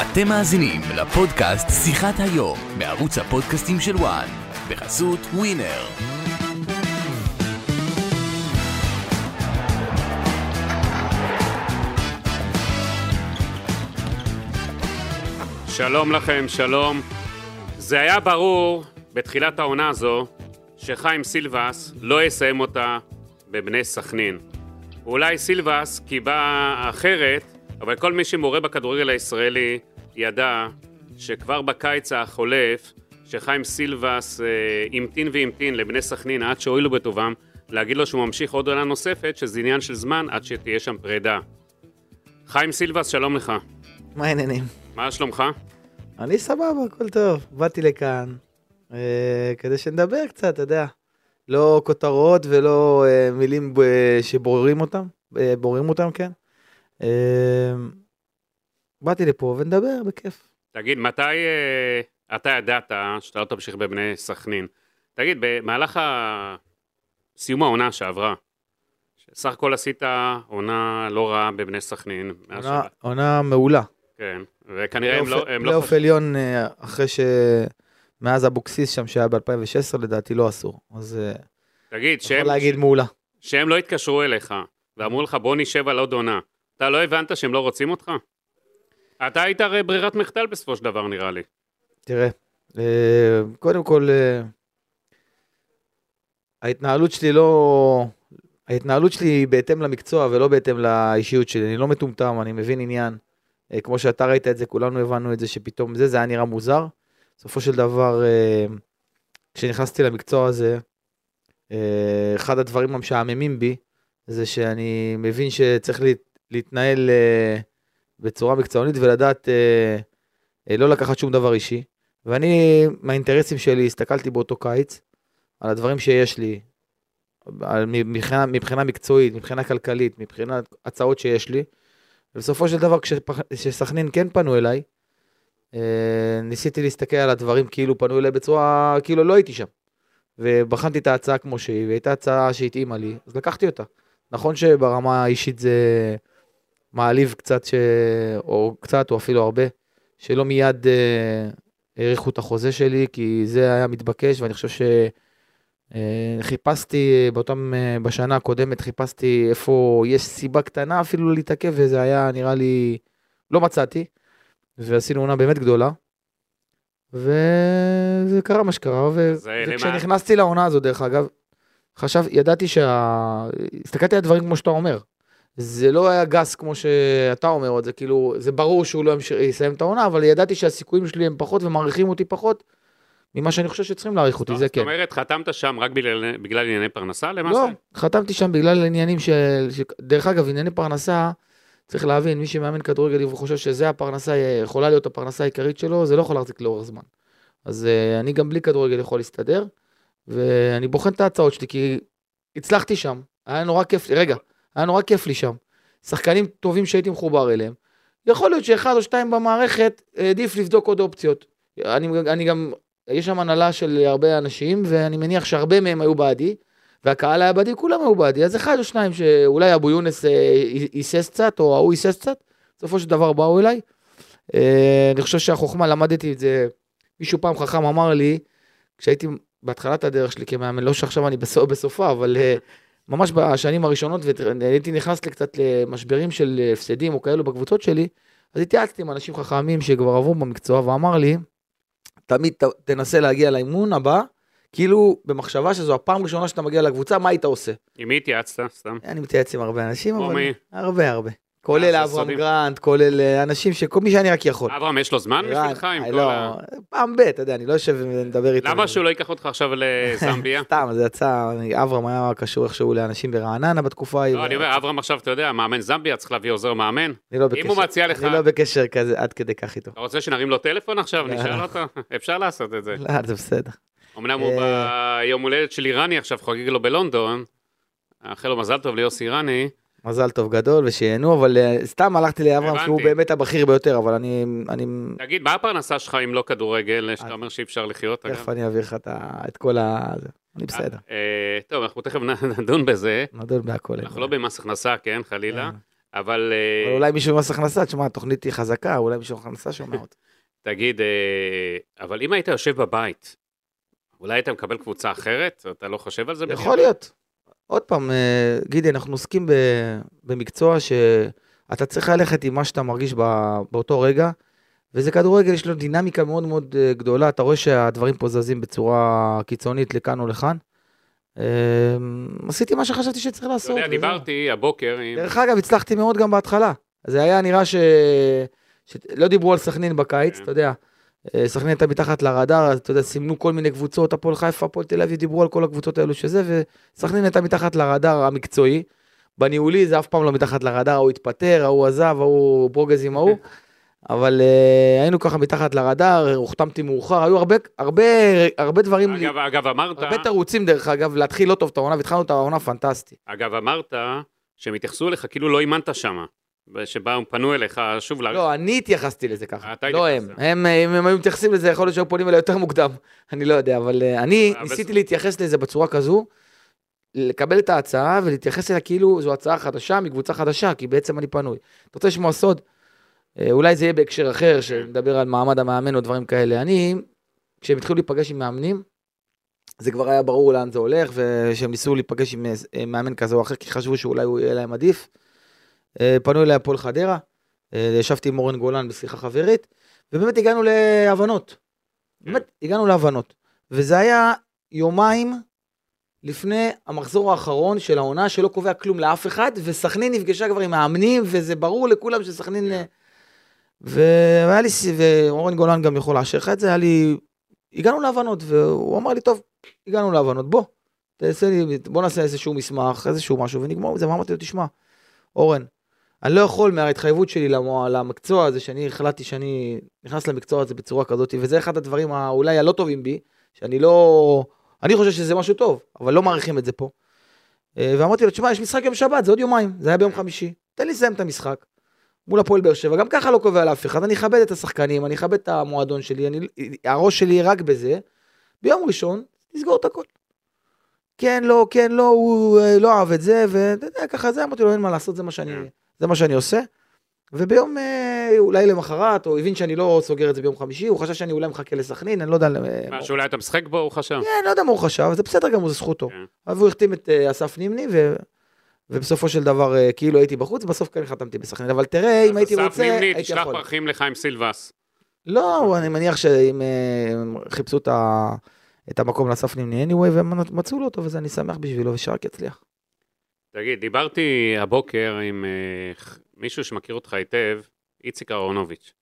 אתם מאזינים לפודקאסט שיחת היום בערוץ הפודקאסטים של וואן בחסות ווינר. שלום לכם, שלום. זה היה ברור בתחילת העונה הזו שחיים סילבס לא יסיים אותה בבני סכנין. אולי סילבס כי בא אחרת, אבל כל מי שמורה בכדורגל הישראלי ידע שכבר בקיץ החולף, שחיים סילבס אה, המתין והמתין לבני סכנין עד שהואילו בטובם להגיד לו שהוא ממשיך עוד עונה נוספת, שזה עניין של זמן עד שתהיה שם פרידה. חיים סילבס, שלום לך. מה העניינים? מה שלומך? אני סבבה, הכל טוב. באתי לכאן אה, כדי שנדבר קצת, אתה יודע. לא כותרות ולא אה, מילים ב- שבוררים אותם, אה, בוררים אותם, כן. אה, באתי לפה ונדבר בכיף. תגיד, מתי אה, אתה ידעת שאתה לא תמשיך בבני סכנין? תגיד, במהלך. סיום העונה שעברה, סך הכל עשית עונה לא רעה בבני סכנין. עונה- עונה מעולה. כן, וכנראה הם לא... לא פלייאוף חש- עליון אה, אחרי ש... מאז אבוקסיס שם שהיה ב-2016 לדעתי לא אסור. אז אה, תגיד, יכול שהם, להגיד מעולה. שהם לא התקשרו אליך ואמרו לך בוא נשב על עוד עונה, אתה לא הבנת שהם לא רוצים אותך? אתה היית הרי ברירת מחדל בסופו של דבר נראה לי. תראה, אה, קודם כל, אה, ההתנהלות שלי לא... ההתנהלות שלי היא בהתאם למקצוע ולא בהתאם לאישיות שלי. אני לא מטומטם, אני מבין עניין. אה, כמו שאתה ראית את זה, כולנו הבנו את זה שפתאום זה, זה היה נראה מוזר. בסופו של דבר, כשנכנסתי למקצוע הזה, אחד הדברים המשעממים בי, זה שאני מבין שצריך להתנהל אה, בצורה מקצוענית ולדעת אה, אה, לא לקחת שום דבר אישי. ואני, מהאינטרסים שלי, הסתכלתי באותו קיץ על הדברים שיש לי, על, מבחינה, מבחינה מקצועית, מבחינה כלכלית, מבחינת הצעות שיש לי. ובסופו של דבר, כשסכנין כן פנו אליי, ניסיתי להסתכל על הדברים כאילו פנו אליי בצורה, כאילו לא הייתי שם. ובחנתי את ההצעה כמו שהיא, והייתה הצעה שהתאימה לי, אז לקחתי אותה. נכון שברמה האישית זה מעליב קצת, ש... או קצת, או אפילו הרבה, שלא מיד אה, האריכו את החוזה שלי, כי זה היה מתבקש, ואני חושב שחיפשתי באותם, אה, בשנה הקודמת, חיפשתי איפה יש סיבה קטנה אפילו להתעכב, וזה היה נראה לי, לא מצאתי, ועשינו עונה באמת גדולה. וזה קרה מה שקרה, ו... וכשנכנסתי לעונה הזו, דרך אגב, חשב, ידעתי שה... הסתכלתי על הדברים כמו שאתה אומר. זה לא היה גס כמו שאתה אומר, עוד זה כאילו, זה ברור שהוא לא ימש- יסיים את העונה, אבל ידעתי שהסיכויים שלי הם פחות ומעריכים אותי פחות ממה שאני חושב שצריכים להעריך אותי, זה זאת כן. אומרת, חתמת שם רק בגלל, בגלל ענייני פרנסה למעשה? לא, חתמתי שם בגלל עניינים של... ש... דרך אגב, ענייני פרנסה, צריך להבין, מי שמאמן כדורגל וחושב שזה הפרנסה, יכולה להיות הפרנסה העיקרית שלו, זה לא יכול להחזיק לאורך זמן. אז uh, אני גם בלי כדורגל יכול להסתדר, ואני בוחן את ההצעות שלי, כי הצלחתי שם, היה נורא כיף רגע, היה נורא כיף לי שם. שחקנים טובים שהייתי מחובר אליהם. יכול להיות שאחד או שתיים במערכת, העדיף לבדוק עוד אופציות. אני, אני גם, יש שם הנהלה של הרבה אנשים, ואני מניח שהרבה מהם היו בעדי. והקהל היה בעדי, כולם היו בעדי, אז אחד או שניים שאולי אבו יונס אה, היסס קצת, או ההוא היסס קצת, בסופו של דבר באו אליי. אה, אני חושב שהחוכמה, למדתי את זה, מישהו פעם חכם אמר לי, כשהייתי בהתחלת הדרך שלי כמאמן, לא שעכשיו אני בסופה, אבל אה, ממש בשנים הראשונות, והייתי נכנס קצת למשברים של הפסדים או כאלו בקבוצות שלי, אז התייעצתי עם אנשים חכמים שכבר עברו במקצוע, ואמר לי, תמיד ת, תנסה להגיע לאימון הבא, כאילו במחשבה שזו הפעם הראשונה שאתה מגיע לקבוצה, מה היית עושה? עם מי התייעצת? סתם. אני מתייעץ עם הרבה אנשים, אבל... מי? הרבה הרבה. כולל זה אברהם. גרנט, כולל אה, אנשים שכל מי שאני רק יכול. אברהם, יש לו זמן רן, בשבילך עם אה, כל לא, ה... פעם ב', אתה יודע, אני לא יושב ומדבר איתו. למה שהוא לא ייקח אותך עכשיו לזמביה? סתם, זה יצא, אברהם היה קשור איכשהו לאנשים ברעננה בתקופה ההיא. לא, אני אומר, אברהם עכשיו, אתה יודע, מאמן זמביה, צריך להביא עוזר מאמן. אני לא אם בקשר- הוא מציע לך- אני לא בקשר כזה עד כדי כך איתו. אתה רוצה שנרים לו טלפון עכשיו? לא, נשאל. אותו? אפשר לעשות את זה. לא, זה בסדר. אמנם הוא אה. ביום הולדת של איראני עכשיו, חוגג לו בלונדון. מאחל לו מזל טוב ליוסי איראני. מזל טוב גדול ושיהנו, אבל אה, סתם הלכתי לאברהם, כי הוא הבנתי. באמת הבכיר ביותר, אבל אני... אני... תגיד, מה הפרנסה שלך אם לא כדורגל, שאתה אומר שאי אפשר לחיות? תכף אני אעביר לך את כל ה... אני בסדר, אה, טוב, אנחנו תכף נדון בזה. נדון בהכל. אנחנו לא במס הכנסה, כן, חלילה. אבל אה, אבל אולי מישהו במס הכנסה, תשמע, התוכנית היא חזקה, אולי מישהו במס הכנסה שומע אותה. תגיד, אה, אבל אם היית יושב בבית, אולי היית מקבל קבוצה אחרת? אתה לא חושב על זה? יכול? להיות. עוד פעם, אה, גידי, אנחנו עוסקים במקצוע שאתה צריך ללכת עם מה שאתה מרגיש באותו רגע, וזה כדורגל, יש לו דינמיקה מאוד מאוד אה, גדולה, אתה רואה שהדברים פה זזים בצורה קיצונית לכאן או לכאן. אה, עשיתי מה שחשבתי שצריך אתה לעשות. יודע, וזהו. דיברתי הבוקר עם... דרך אגב, הצלחתי מאוד גם בהתחלה. זה היה נראה ש... שלא דיברו על סכנין בקיץ, כן. אתה יודע. אה, סכנין הייתה מתחת לרדאר, אתה יודע, סימנו כל מיני קבוצות, הפועל חיפה, הפועל תל אביב, דיברו על כל הקבוצות האלו שזה, וסכנין הייתה מתחת לרדאר המקצועי. בניהולי זה אף פעם לא מתחת לרדאר, ההוא התפטר, ההוא עזב, ההוא ברוגז עם ההוא. אבל אה, היינו ככה מתחת לרדאר, הוחתמתי מאוחר, היו הרבה, הרבה, הרבה דברים, לי- אגב, אגב, אמרת, הרבה תירוצים דרך אגב, להתחיל לא טוב את העונה, והתחלנו את העונה פנטסטי. אגב, אמרת שהם התייחסו אליך כאילו לא אימנת שם. שבאו, פנו אליך, שוב, לה- לא, אני התייחסתי לזה ככה, לא הם. הם, אם הם היו מתייחסים לזה, יכול להיות שהיו פונים אליי יותר מוקדם, אני לא יודע, אבל אה, אני אבל ניסיתי. להתייחס לזה בצורה כזו, לקבל את ההצעה ולהתייחס אליה כאילו זו הצעה חדשה מקבוצה חדשה, כי בעצם אני פנוי. אתה רוצה לשמוע סוד? אה, אולי זה יהיה בהקשר אחר, שנדבר על מעמד המאמן או דברים כאלה. אני, כשהם התחילו להיפגש עם מאמנים, זה כבר היה ברור לאן זה הולך, ושהם ניסו להיפגש עם אה, מאמן כזה או אחר, כי חשבו שאולי הוא יהיה להם עדיף. אה, פנו אליי הפועל חדרה, אה, ישבתי עם אורן גולן בשיחה חברית, ובאמת הגענו להבנות. באמת, הגענו להבנות. וזה היה יומיים לפני המחזור האחרון של העונה, שלא קובע כלום לאף אחד, וסכנין נפגשה כבר עם מאמנים, וזה ברור לכולם שסכנין... אה, והיה לי, ואורן גולן גם יכול לאשר לך את זה, היה לי... הגענו להבנות, והוא אמר לי, טוב, הגענו להבנות, בוא, תעשה לי, בוא נעשה איזשהו מסמך, איזשהו משהו, ונגמור עם זה. ואמרתי לו, תשמע, אורן, אני לא יכול מההתחייבות שלי למקצוע הזה, שאני החלטתי שאני נכנס למקצוע הזה בצורה כזאת, וזה אחד הדברים ה- אולי הלא טובים בי, שאני לא... אני חושב שזה משהו טוב, אבל לא מעריכים את זה פה. אה, ואמרתי לו, תשמע, יש משחק יום שבת, זה עוד יומיים, זה היה ביום חמישי, תן לי לסיים את המשחק. מול הפועל באר שבע, גם ככה לא קובע לאף אחד, אני אכבד את השחקנים, אני אכבד את המועדון שלי, אני, הראש שלי רק בזה. ביום ראשון, נסגור את הכל. כן, לא, כן, לא, הוא אה, לא אהב את זה, ואתה יודע, ככה זה, אמרתי לו, אין מה לעשות, זה מה שאני, כן. זה מה שאני עושה. וביום, אה, אולי למחרת, הוא הבין שאני לא סוגר את זה ביום חמישי, הוא חשב שאני אולי מחכה לסכנין, אני לא יודע, אה, מה, שאולי אתה משחק בו, הוא חשב. כן, לא יודע מה הוא חשב, זה בסדר גמור, זה זכותו. כן. אבל הוא החתים את אה, אסף נימני. ובסופו של דבר כאילו הייתי בחוץ, בסוף כן חתמתי בסכנין, אבל תראה, אם אז הייתי אסף רוצה, נימני, הייתי תשלח יכול. פרחים לחיים סילבס. לא, אני מניח שאם חיפשו. את המקום לאסף נימני anyway, והם מצאו לו אותו, וזה אני שמח בשבילו, ושרק יצליח. תגיד, דיברתי הבוקר עם ח- מישהו שמכיר אותך היטב, איציק אהרונוביץ'.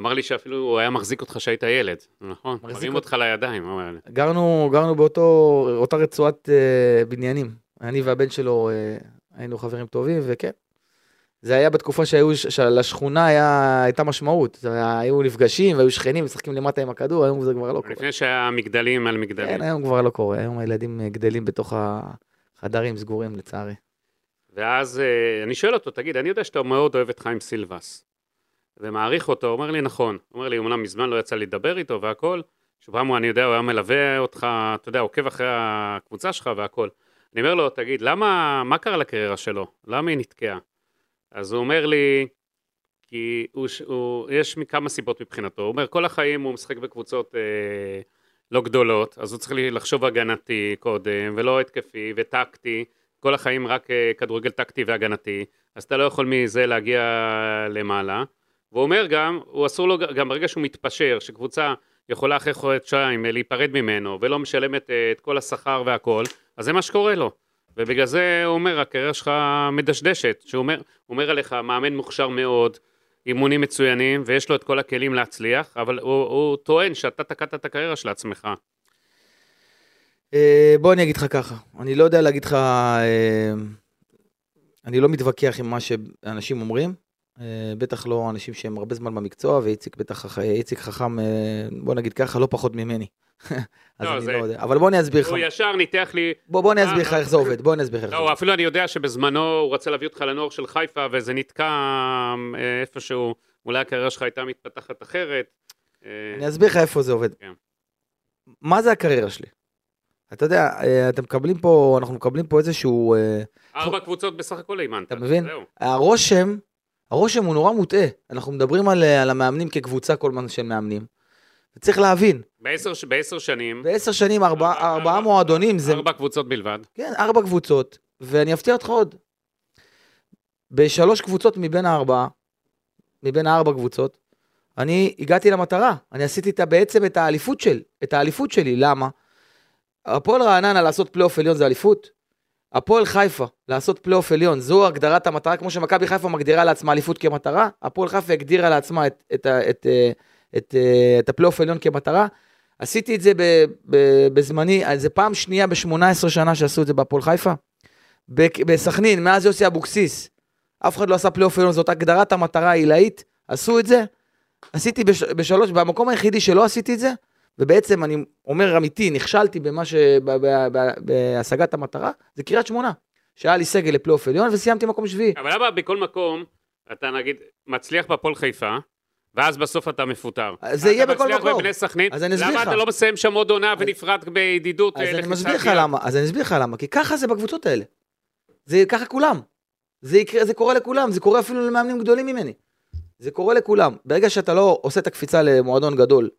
אמר לי שאפילו הוא היה מחזיק אותך כשהיית ילד, נכון? מחזיק. אותך לידיים, הוא אומר לי. גרנו, גרנו באותו, אותה רצועת אה, בניינים. אני והבן שלו אה, היינו חברים טובים, וכן. זה היה בתקופה שהיו, שלשכונה היה, הייתה משמעות. היה, היו נפגשים והיו שכנים, משחקים למטה עם הכדור, היום זה כבר לא קורה. לפני שהיה מגדלים על מגדלים. כן, היום כבר לא קורה, היום הילדים גדלים בתוך החדרים סגורים לצערי. ואז אה, אני שואל אותו, תגיד, אני יודע שאתה מאוד אוהב את חיים סילבס, ומעריך אותו, אומר לי, נכון. אומר לי, אומנם מזמן לא יצא לי לדבר איתו והכל, שפעם הוא, אני יודע, הוא היה מלווה אותך, אתה יודע, עוקב אחרי הקבוצה שלך והכל. אני אומר לו, תגיד, למה, מה קרה לקריירה שלו? למה היא נתקעה? אז הוא אומר לי, כי הוא, הוא, יש כמה סיבות מבחינתו. הוא אומר, כל החיים הוא משחק בקבוצות אה, לא גדולות, אז הוא צריך לחשוב הגנתי קודם, ולא התקפי וטקטי. כל החיים רק אה, כדורגל טקטי והגנתי, אז אתה לא יכול מזה להגיע למעלה. והוא אומר גם, הוא אסור לו, גם ברגע שהוא מתפשר, שקבוצה יכולה אחרי חודשיים אה, להיפרד ממנו, ולא משלמת אה, את כל השכר והכל, אז זה מה שקורה לו. ובגלל זה הוא אומר, הקריירה שלך מדשדשת. שהוא אומר, אומר עליך, מאמן מוכשר מאוד, אימונים מצוינים, ויש לו את כל הכלים להצליח, אבל הוא, הוא טוען שאתה תקעת את הקריירה של עצמך. אה, בוא אני אגיד לך ככה, אני לא יודע להגיד לך, אה, אני לא מתווכח עם מה שאנשים אומרים, בטח לא אנשים שהם הרבה זמן במקצוע, ואיציק בטח, איציק חכם, אה, בוא נגיד ככה, לא פחות ממני. אז לא, אני זה- לא יודע, אבל בוא אני אסביר לך, הוא ישר ניתח לי, בוא בוא אני אסביר לך אה, איך זה עובד, בוא אני אסביר לך לא. אפילו אני יודע שבזמנו הוא רצה להביא אותך לנוער של חיפה, וזה נתקע אה, איפשהו, אולי הקריירה שלך הייתה מתפתחת אחרת. אה, אני אסביר לך איפה זה עובד. כן. מה זה הקריירה שלי? אתה יודע, אה, אתם מקבלים פה, אנחנו מקבלים פה איזשהו, אה, ארבע קבוצות בסך הכל אימנת. אתה מבין? הרושם, הרושם הוא נורא מוטעה. אנחנו מדברים על, אה, על המאמנים כקבוצה כל הזמן של מאמנים. וצריך להבין, בעשר בעשר שנים, בעשר שנים ארבעה ארבע- ארבעה ארבע- מועדונים, זה, ארבע קבוצות בלבד. כן, ארבע קבוצות, ואני אפתיע אותך עוד. בשלוש קבוצות מבין הארבעה, מבין הארבע קבוצות, אני הגעתי למטרה. אני עשיתי את, בעצם את האליפות של, את האליפות שלי, למה? הפועל רעננה לעשות פלייאוף עליון זה אליפות. הפועל חיפה לעשות פלייאוף עליון, זו הגדרת המטרה, כמו שמכבי חיפה מגדירה לעצמה אליפות כמטרה, הפועל חיפה הגדירה לעצמה את, את, את, אה, את, אה, את הפלייאוף עליון כמטרה. עשיתי את זה ב, ב, בזמני, זה פעם שנייה ב-18 שנה שעשו את זה בהפועל חיפה. בסכנין, מאז יוסי אבוקסיס, אף אחד לא עשה פלייאוף עליון, זאת הגדרת המטרה העילאית, עשו את זה. עשיתי בש, בשלוש, במקום היחידי שלא עשיתי את זה, ובעצם אני אומר אמיתי, נכשלתי במה ש... בהשגת המטרה, זה קריית שמונה. שהיה לי סגל לפלייאוף עליון וסיימתי מקום שביעי. אבל למה בכל מקום אתה נגיד מצליח בהפועל חיפה, ואז בסוף אתה מפוטר? זה יהיה בכל אתה מצליח מקום. בבני סכנין, אז אני אסביר למה לך. אתה לא מסיים שם עוד עונה ונפרד בידידות? אז אה, אני מסביר לך? למה, אז אני אסביר לך למה, כי ככה זה בקבוצות האלה. זה ככה כולם. זה, יקרה, זה קורה לכולם, זה קורה אפילו למאמנים גדולים ממני. זה קורה לכולם. ברגע שאתה לא עושה את הקפיצה למועדון גדול,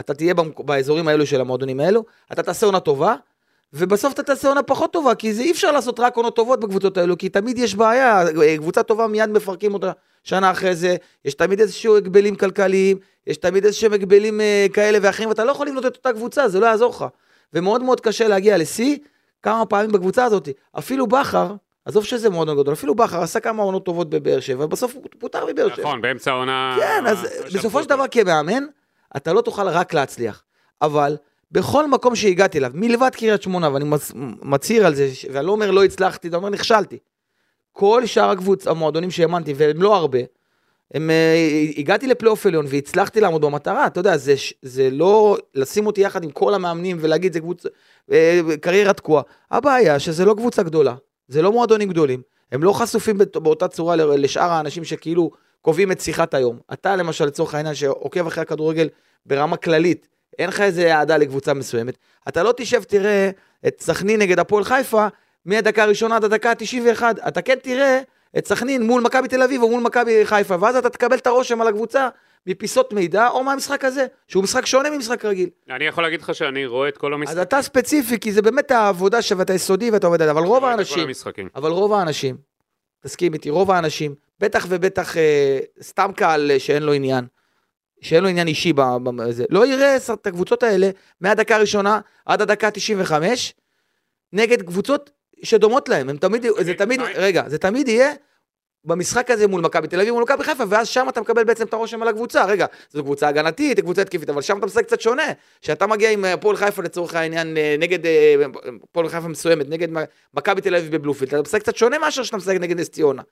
אתה תהיה באזורים האלו של המועדונים האלו, אתה תעשה עונה טובה, ובסוף אתה תעשה עונה פחות טובה, כי זה אי אפשר לעשות רק עונות טובות בקבוצות האלו, כי תמיד יש בעיה, קבוצה טובה מיד מפרקים אותה שנה אחרי זה, יש תמיד איזשהו הגבלים כלכליים, יש תמיד איזשהם הגבלים אה, כאלה ואחרים, ואתה לא יכול לבנות את אותה קבוצה, זה לא יעזור לך. ומאוד מאוד קשה להגיע לשיא כמה פעמים בקבוצה הזאת. אפילו בכר, עזוב שזה מועדון גדול, אפילו בכר עשה כמה עונות טובות בבאר שבע, ובסוף הוא פוטר מבאר שבע. נכון, באמצע העונה... כן, אז בסופו של. דבר כמאמן, אתה לא תוכל רק להצליח. אבל בכל מקום שהגעתי אליו, מלבד קריית שמונה, ואני מצ- מצהיר על זה, ואני לא אומר לא הצלחתי, אתה אומר נכשלתי. כל שאר הקבוצ, המועדונים שהאמנתי, והם לא הרבה, הם, אה, הגעתי לפלייאוף עליון והצלחתי לעמוד במטרה, אתה יודע, זה, זה לא לשים אותי יחד עם כל המאמנים ולהגיד זה קבוצה, אה, קריירה תקועה. הבעיה שזה לא קבוצה גדולה, זה לא מועדונים גדולים, הם לא חשופים באותה צורה לשאר האנשים שכאילו קובעים את שיחת היום. אתה למשל, לצורך העניין, שעוקב אחרי הכדורגל ברמה כללית, אין לך איזה אהדה לקבוצה מסוימת, אתה לא תשב תראה את סכנין נגד הפועל חיפה מהדקה הראשונה עד הדקה ה-91, אתה כן תראה את סכנין מול מכבי תל אביב או מול מכבי חיפה, ואז אתה תקבל את הרושם על הקבוצה מפיסות מידע או מהמשחק הזה, שהוא משחק שונה ממשחק רגיל. אני יכול להגיד לך שאני רואה את כל אז המשחקים. אתה ספציפי, כי זה באמת העבודה ש- ואתה יסודי ואתה עובד על זה, אבל רוב האנשים. אבל רוב האנשים, תסכים איתי, רוב האנשים, בטח ובטח אה, סתם קהל אה, שאין לו עניין, שאין לו עניין אישי בזה, לא יראה את הקבוצות האלה מהדקה הראשונה עד הדקה ה-95, נגד קבוצות שדומות להם, הם תמיד, זה תמיד, מה- רגע, זה תמיד יהיה במשחק הזה מול מכבי תל אביב, מול מכבי חיפה, ואז שם אתה מקבל בעצם את הרושם על הקבוצה. רגע, זו קבוצה הגנתית, קבוצה התקפית, אבל שם אתה משחק קצת שונה. שאתה מגיע עם אה, הפועל חיפה לצורך העניין, אה, נגד הפועל חיפה מסוימת, נגד מכבי תל אביב בבלומפילד, אתה משחק קצת שונה מאשר שאתה משחק נגד נס ציונה.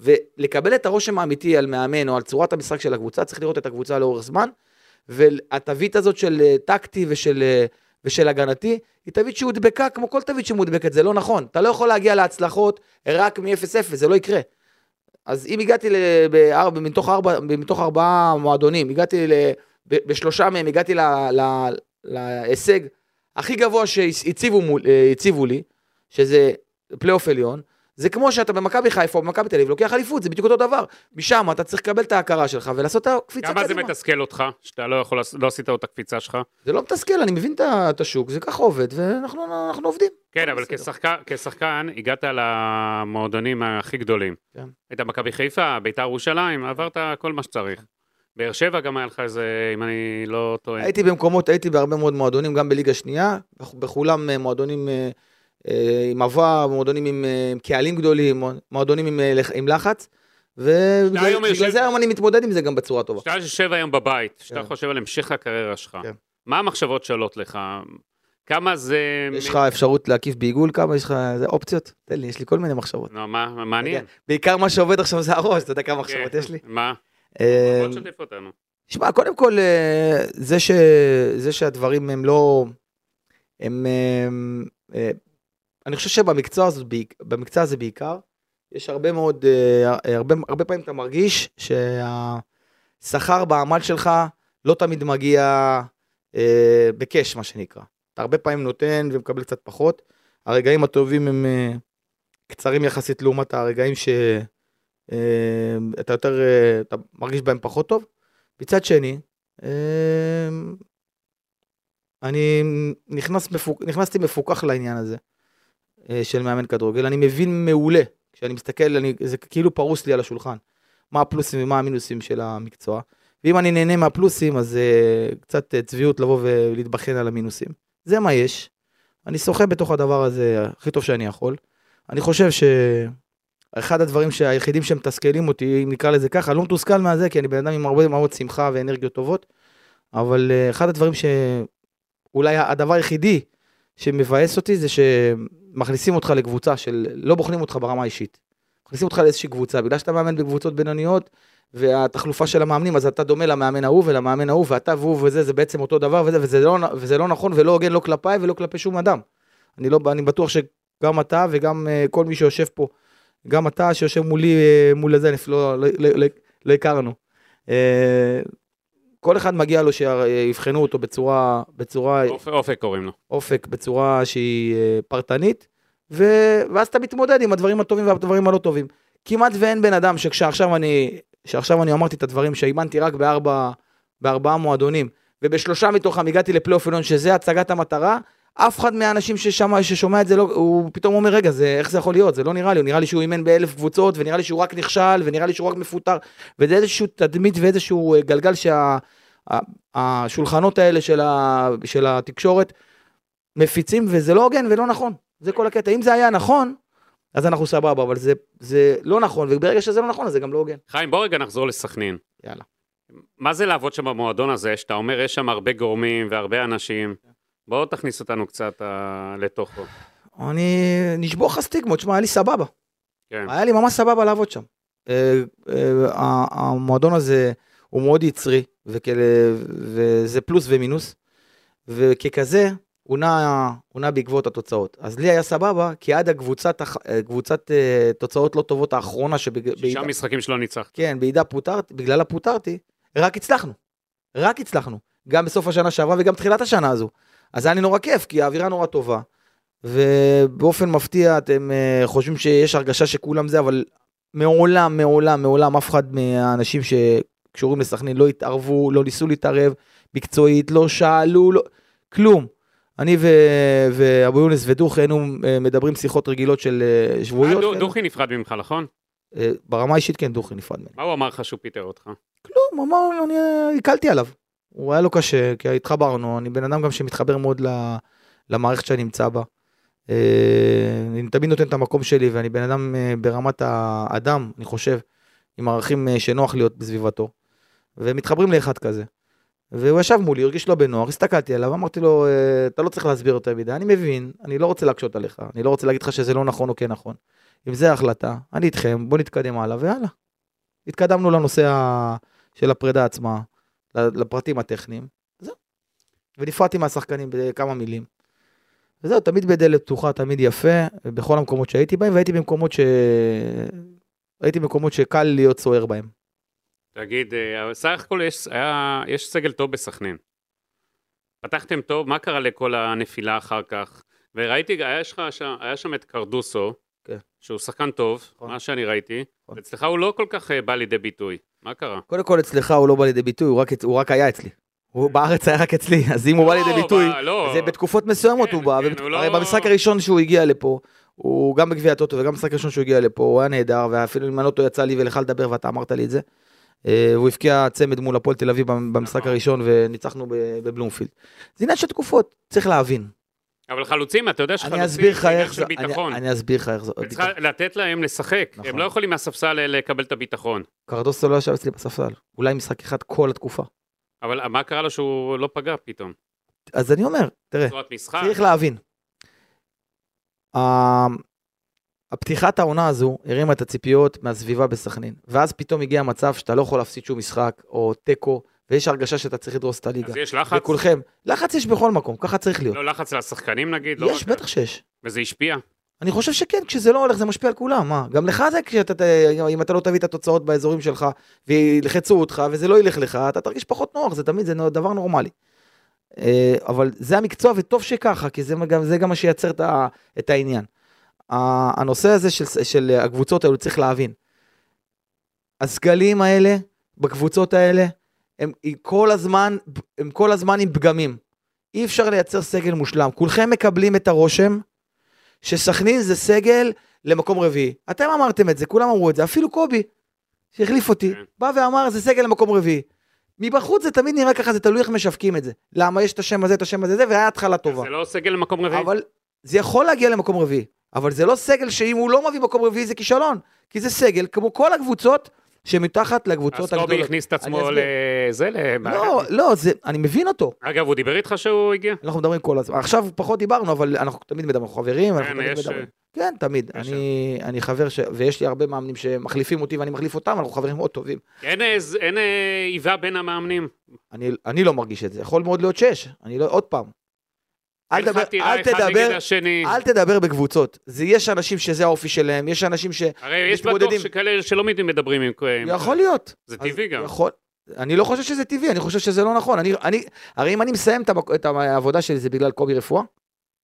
ולקבל את הרושם האמיתי על מאמן או על צורת המשחק של הקבוצה, צריך לראות את הקבוצה לאורך זמן. והתווית הזאת של אה, טקטי ושל, אה, ושל הגנתי, היא תווית שהודבקה כמו כל תווית שמודבקת, זה לא נכון. אתה לא יכול להגיע להצלחות רק מ-0-0, זה לא יקרה. אז אם הגעתי ל- בארבע, מתוך, ארבע, מתוך ארבעה מועדונים, הגעתי ל, בשלושה מהם, הגעתי ל, ל, להישג הכי גבוה שהציבו אה, לי, שזה פלייאוף עליון, זה כמו שאתה במכבי חיפה או במכבי תל אביב, לוקח אליפות, זה בדיוק אותו דבר. משם אתה צריך לקבל את ההכרה שלך ולעשות את הקפיצה כמה זה קדימה. מתסכל אותך, שאתה לא יכול, לא עשית את הקפיצה שלך? זה לא מתסכל, אני מבין את השוק, זה ככה עובד, ואנחנו אנחנו עובדים. כן, אבל. כשחקן, כשחקן הגעת למועדונים הכי גדולים. כן. היית מכבי חיפה, ביתר ירושלים, עברת כל מה שצריך. באר שבע גם היה לך איזה, אם אני לא טועה. הייתי במקומות, הייתי בהרבה מאוד מועדונים, גם בליגה שנייה, בכ- בכולם אה, מועדונים אה, עם עבר, מועדונים עם אה, עם קהלים גדולים, מועדונים עם, אה, עם לחץ, ובגלל יושב- זה היום אני מתמודד עם זה גם בצורה טובה. כשאתה יושב היום בבית, כשאתה כן. חושב על המשך הקריירה שלך, כן. מה המחשבות שעולות לך? כמה זה... יש לך אפשרות להקיף בעיגול, כמה יש לך, זה אופציות? תן לי, יש לי כל מיני מחשבות. נו, מה, מעניין. בעיקר מה שעובד עכשיו זה הראש, אתה יודע כמה מחשבות כן. יש לי? מה? אה, בוא תשתף אותנו. שמע, קודם כל, אה. זה שהדברים הם לא... הם... אה, אה, אני חושב שבמקצוע הזה, במקצוע הזה בעיקר, יש הרבה מאוד, אה, הרבה, הרבה פעמים אתה מרגיש שהשכר בעמל שלך לא תמיד מגיע אה, בקאש, מה שנקרא. אתה הרבה פעמים נותן ומקבל קצת פחות. הרגעים הטובים הם אה, קצרים יחסית לעומת הרגעים שאתה יותר, אה, אתה מרגיש בהם פחות טוב. מצד שני, אה, אני נכנס מפוק, נכנסתי מפוקח לעניין הזה אה, של מאמן כדורגל, אני מבין מעולה, כשאני מסתכל, אני, זה כאילו פרוס לי על השולחן, מה הפלוסים ומה המינוסים של המקצוע, ואם אני נהנה מהפלוסים, אז uh, קצת uh, צביעות לבוא ולהתבחן על המינוסים. זה מה יש, אני שוחה בתוך הדבר הזה הכי טוב שאני יכול. אני חושב שאחד הדברים היחידים שמתסכלים אותי, אם נקרא לזה ככה, לא מתוסכל מהזה, כי אני בן אדם עם הרבה מאוד שמחה ואנרגיות טובות, אבל uh, אחד הדברים ש... אולי הדבר היחידי שמבאס אותי זה שמכניסים אותך לקבוצה של, לא בוחנים אותך ברמה האישית. מכניסים אותך לאיזושהי קבוצה, בגלל שאתה מאמן בקבוצות בינוניות, והתחלופה של המאמנים, אז אתה דומה למאמן ההוא ולמאמן ההוא, ואתה והוא וזה, זה בעצם אותו דבר וזה, וזה לא, וזה לא נכון ולא הוגן לא כלפיי ולא כלפי שום אדם. אני, לא, אני בטוח שגם אתה וגם uh, כל מי שיושב פה, גם אתה שיושב מולי, uh, מול הזה, לא, לא, לא, לא, לא הכרנו. Uh, כל אחד מגיע לו שיבחנו אותו בצורה, בצורה... אופק, אופק קוראים לו. אופק בצורה שהיא אה, פרטנית, ו... ואז אתה מתמודד עם הדברים הטובים והדברים הלא טובים. כמעט ואין בן אדם שכשעכשיו אני, שעכשיו אני אמרתי את הדברים שאימנתי רק בארבע, בארבעה מועדונים, ובשלושה מתוכם הגעתי לפלייאוף עליון, שזה הצגת המטרה, אף אחד מהאנשים ששמע, ששומע את זה, לא, הוא פתאום אומר, רגע, זה, איך זה יכול להיות? זה לא נראה לי, הוא נראה לי שהוא אימן באלף קבוצות, ונראה לי שהוא רק נכשל, ונראה לי שהוא רק מפוטר, וזה איזשהו תדמית ואיזשהו אה, גלגל שהשולחנות שה, האלה של, ה, של התקשורת מפיצים, וזה לא הוגן ולא נכון. זה כל הקטע. אם זה היה נכון, אז אנחנו סבבה, אבל זה, זה לא נכון, וברגע שזה לא נכון, אז זה גם לא הוגן. חיים, בוא רגע נחזור לסכנין. יאללה. מה זה לעבוד שם במועדון הזה, שאתה אומר, יש שם הרבה גורמים והרבה אנשים. בוא תכניס אותנו קצת uh, לתוכו. אני נשבור לך סטיגמות, שמע, היה לי סבבה. כן. היה לי ממש סבבה לעבוד שם. Uh, uh, המועדון הזה הוא מאוד יצרי, וכאלה, וזה פלוס ומינוס, וככזה, הוא נע, הוא נע בעקבות התוצאות. אז לי היה סבבה, כי עד הקבוצת, קבוצת uh, תוצאות לא טובות האחרונה, שבעידה... שישה משחקים שלא ניצחת. כן, בעידה פוטרתי, בגללה פוטרתי, רק הצלחנו. רק הצלחנו. גם בסוף השנה שעברה וגם תחילת השנה הזו. אז היה לי נורא כיף, כי האווירה נורא טובה. ובאופן מפתיע אתם uh, חושבים שיש הרגשה שכולם זה, אבל מעולם, מעולם, מעולם אף אחד מהאנשים שקשורים לסכנין לא התערבו, לא ניסו להתערב מקצועית, לא שאלו, לא, כלום. אני ו- ואבו יונס ודוך היינו uh, מדברים שיחות רגילות של uh, שבועיות. אה, דוכי נפרד ממך, נכון? ברמה האישית כן, דוכי נפרד ממני. מה הוא אמר לך שהוא פיטר אותך? כלום, אמר, אני הקלתי עליו. הוא היה לו קשה, כי התחברנו, אני בן אדם גם שמתחבר מאוד למערכת שאני נמצא בה. אה, אני תמיד נותן את המקום שלי, ואני בן אדם אה, ברמת האדם, אני חושב, עם ערכים אה, שנוח להיות בסביבתו. ומתחברים לאחד כזה. והוא ישב מולי, הרגיש לו בנוח, הסתכלתי עליו, אמרתי לו, אתה לא צריך להסביר יותר מדי, אני מבין, אני לא רוצה להקשות עליך, אני לא רוצה להגיד לך שזה לא נכון או כן נכון. אם זה ההחלטה, אני איתכם, בוא נתקדם הלאה, ויאללה. התקדמנו לנושא של הפרידה עצמה. לפרטים הטכניים, זהו. ונפרדתי מהשחקנים בכמה מילים. וזהו, תמיד בדלת פתוחה, תמיד יפה, בכל המקומות שהייתי בהם, והייתי במקומות ש... הייתי במקומות שקל להיות סוער בהם. תגיד, אה, סך הכל יש, היה, יש סגל טוב בסכנין. פתחתם טוב, מה קרה לכל הנפילה אחר כך? וראיתי, היה, שך, היה שם את קרדוסו, כן. שהוא שחקן טוב, נכון. מה שאני ראיתי, נכון. אצלך הוא לא כל כך אה, בא לידי ביטוי. מה קרה? קודם כל אצלך הוא לא בא לידי ביטוי, הוא רק, הוא רק היה אצלי. הוא בארץ היה רק אצלי, אז אם הוא בא לידי לא, ביטוי, לא. זה בתקופות מסוימות הוא כן, בא, כן, הרי לא- במשחק הראשון שהוא הגיע לפה, הוא גם בגביע הטוטו וגם במשחק הראשון שהוא הגיע לפה, הוא היה נהדר, ואפילו אם אני לא טועה יצא לי ולך לדבר ואתה אמרת לי את זה. אה, הוא הבקיע צמד מול הפועל תל אביב במשחק נכון. הראשון וניצחנו בבלומפילד. זה עניין של תקופות, צריך להבין. אבל חלוצים, אתה יודע שחלוצים זה עניין של ביטחון. אני אסביר לך איך זה... צריך לתת להם לשחק, הם נכון. לא יכולים מהספסל לקבל את הביטחון. קרדוסו לא ישב אצלי בספסל, אולי משחק אחד כל התקופה. אבל מה קרה לו שהוא לא פגע פתאום? אז אני אומר, תראה, צריך להבין. הפתיחת העונה הזו הרימה את הציפיות מהסביבה בסכנין, ואז פתאום הגיע מצב שאתה לא יכול להפסיד שום משחק, או תיקו, ויש הרגשה שאתה צריך לדרוס את הליגה. אז יש לחץ? וכולכם. לחץ יש בכל מקום, ככה צריך להיות. לא לחץ לשחקנים נגיד? לא יש, לא בטח שיש. וזה השפיע? אני חושב שכן, כשזה לא הולך זה משפיע על כולם, מה? גם לך זה כשאתה, אם אתה לא תביא את התוצאות באזורים שלך, וילחצו אותך, וזה לא ילך לך, אתה תרגיש פחות נוח, זה תמיד, זה דבר נורמלי. אה, אבל זה המקצוע וטוב שככה, כי זה גם, זה גם מה שייצר את, ה, את העניין. הנושא הזה של, של הקבוצות האלו צריך להבין. הסגלים האלה, בקבוצות האלה, הם כל הזמן, הם כל הזמן עם פגמים. אי אפשר לייצר סגל מושלם. כולכם מקבלים את הרושם שסכנין זה סגל למקום רביעי. אתם אמרתם את זה, כולם אמרו את זה, אפילו קובי, שהחליף אותי, כן. בא ואמר זה סגל למקום רביעי. מבחוץ זה תמיד נראה ככה, זה תלוי איך משווקים את זה. למה יש את השם הזה, את השם הזה, זה, והיה התחלה טובה. זה לא סגל למקום רביעי. אבל זה יכול להגיע למקום רביעי. אבל זה לא סגל שאם הוא לא מביא מקום רביעי זה כישלון. כי זה סגל, כמו כל הקבוצות שמתחת לקבוצות אז קובי הגדולות. הכניס את עצמו. לזה. לא, לא, זה, אני מבין אותו. אגב, הוא דיבר איתך שהוא הגיע? אנחנו מדברים כל הזמן. עכשיו פחות דיברנו, אבל אנחנו תמיד מדברים, חברים, אנחנו כן, תמיד. מדברים. כן, תמיד. אני, אני חבר ש... ויש לי הרבה מאמנים שמחליפים אותי ואני מחליף אותם, אנחנו חברים מאוד טובים. אין אה, איבה בין המאמנים. אני, אני לא מרגיש את זה. יכול מאוד להיות שש. אני לא, עוד פעם. אל תדבר, טירה אל תדבר. אל תדבר בקבוצות. זה, יש אנשים שזה האופי שלהם, יש אנשים ש... הרי יש בטוח. שכאלה שלא מדברים עם... עם- יכול להיות. זה טבעי גם. יכול... אני לא חושב שזה טבעי, אני חושב שזה לא נכון. אני, אני, הרי אם אני מסיים את, המק... את העבודה שלי זה בגלל קובי רפואה,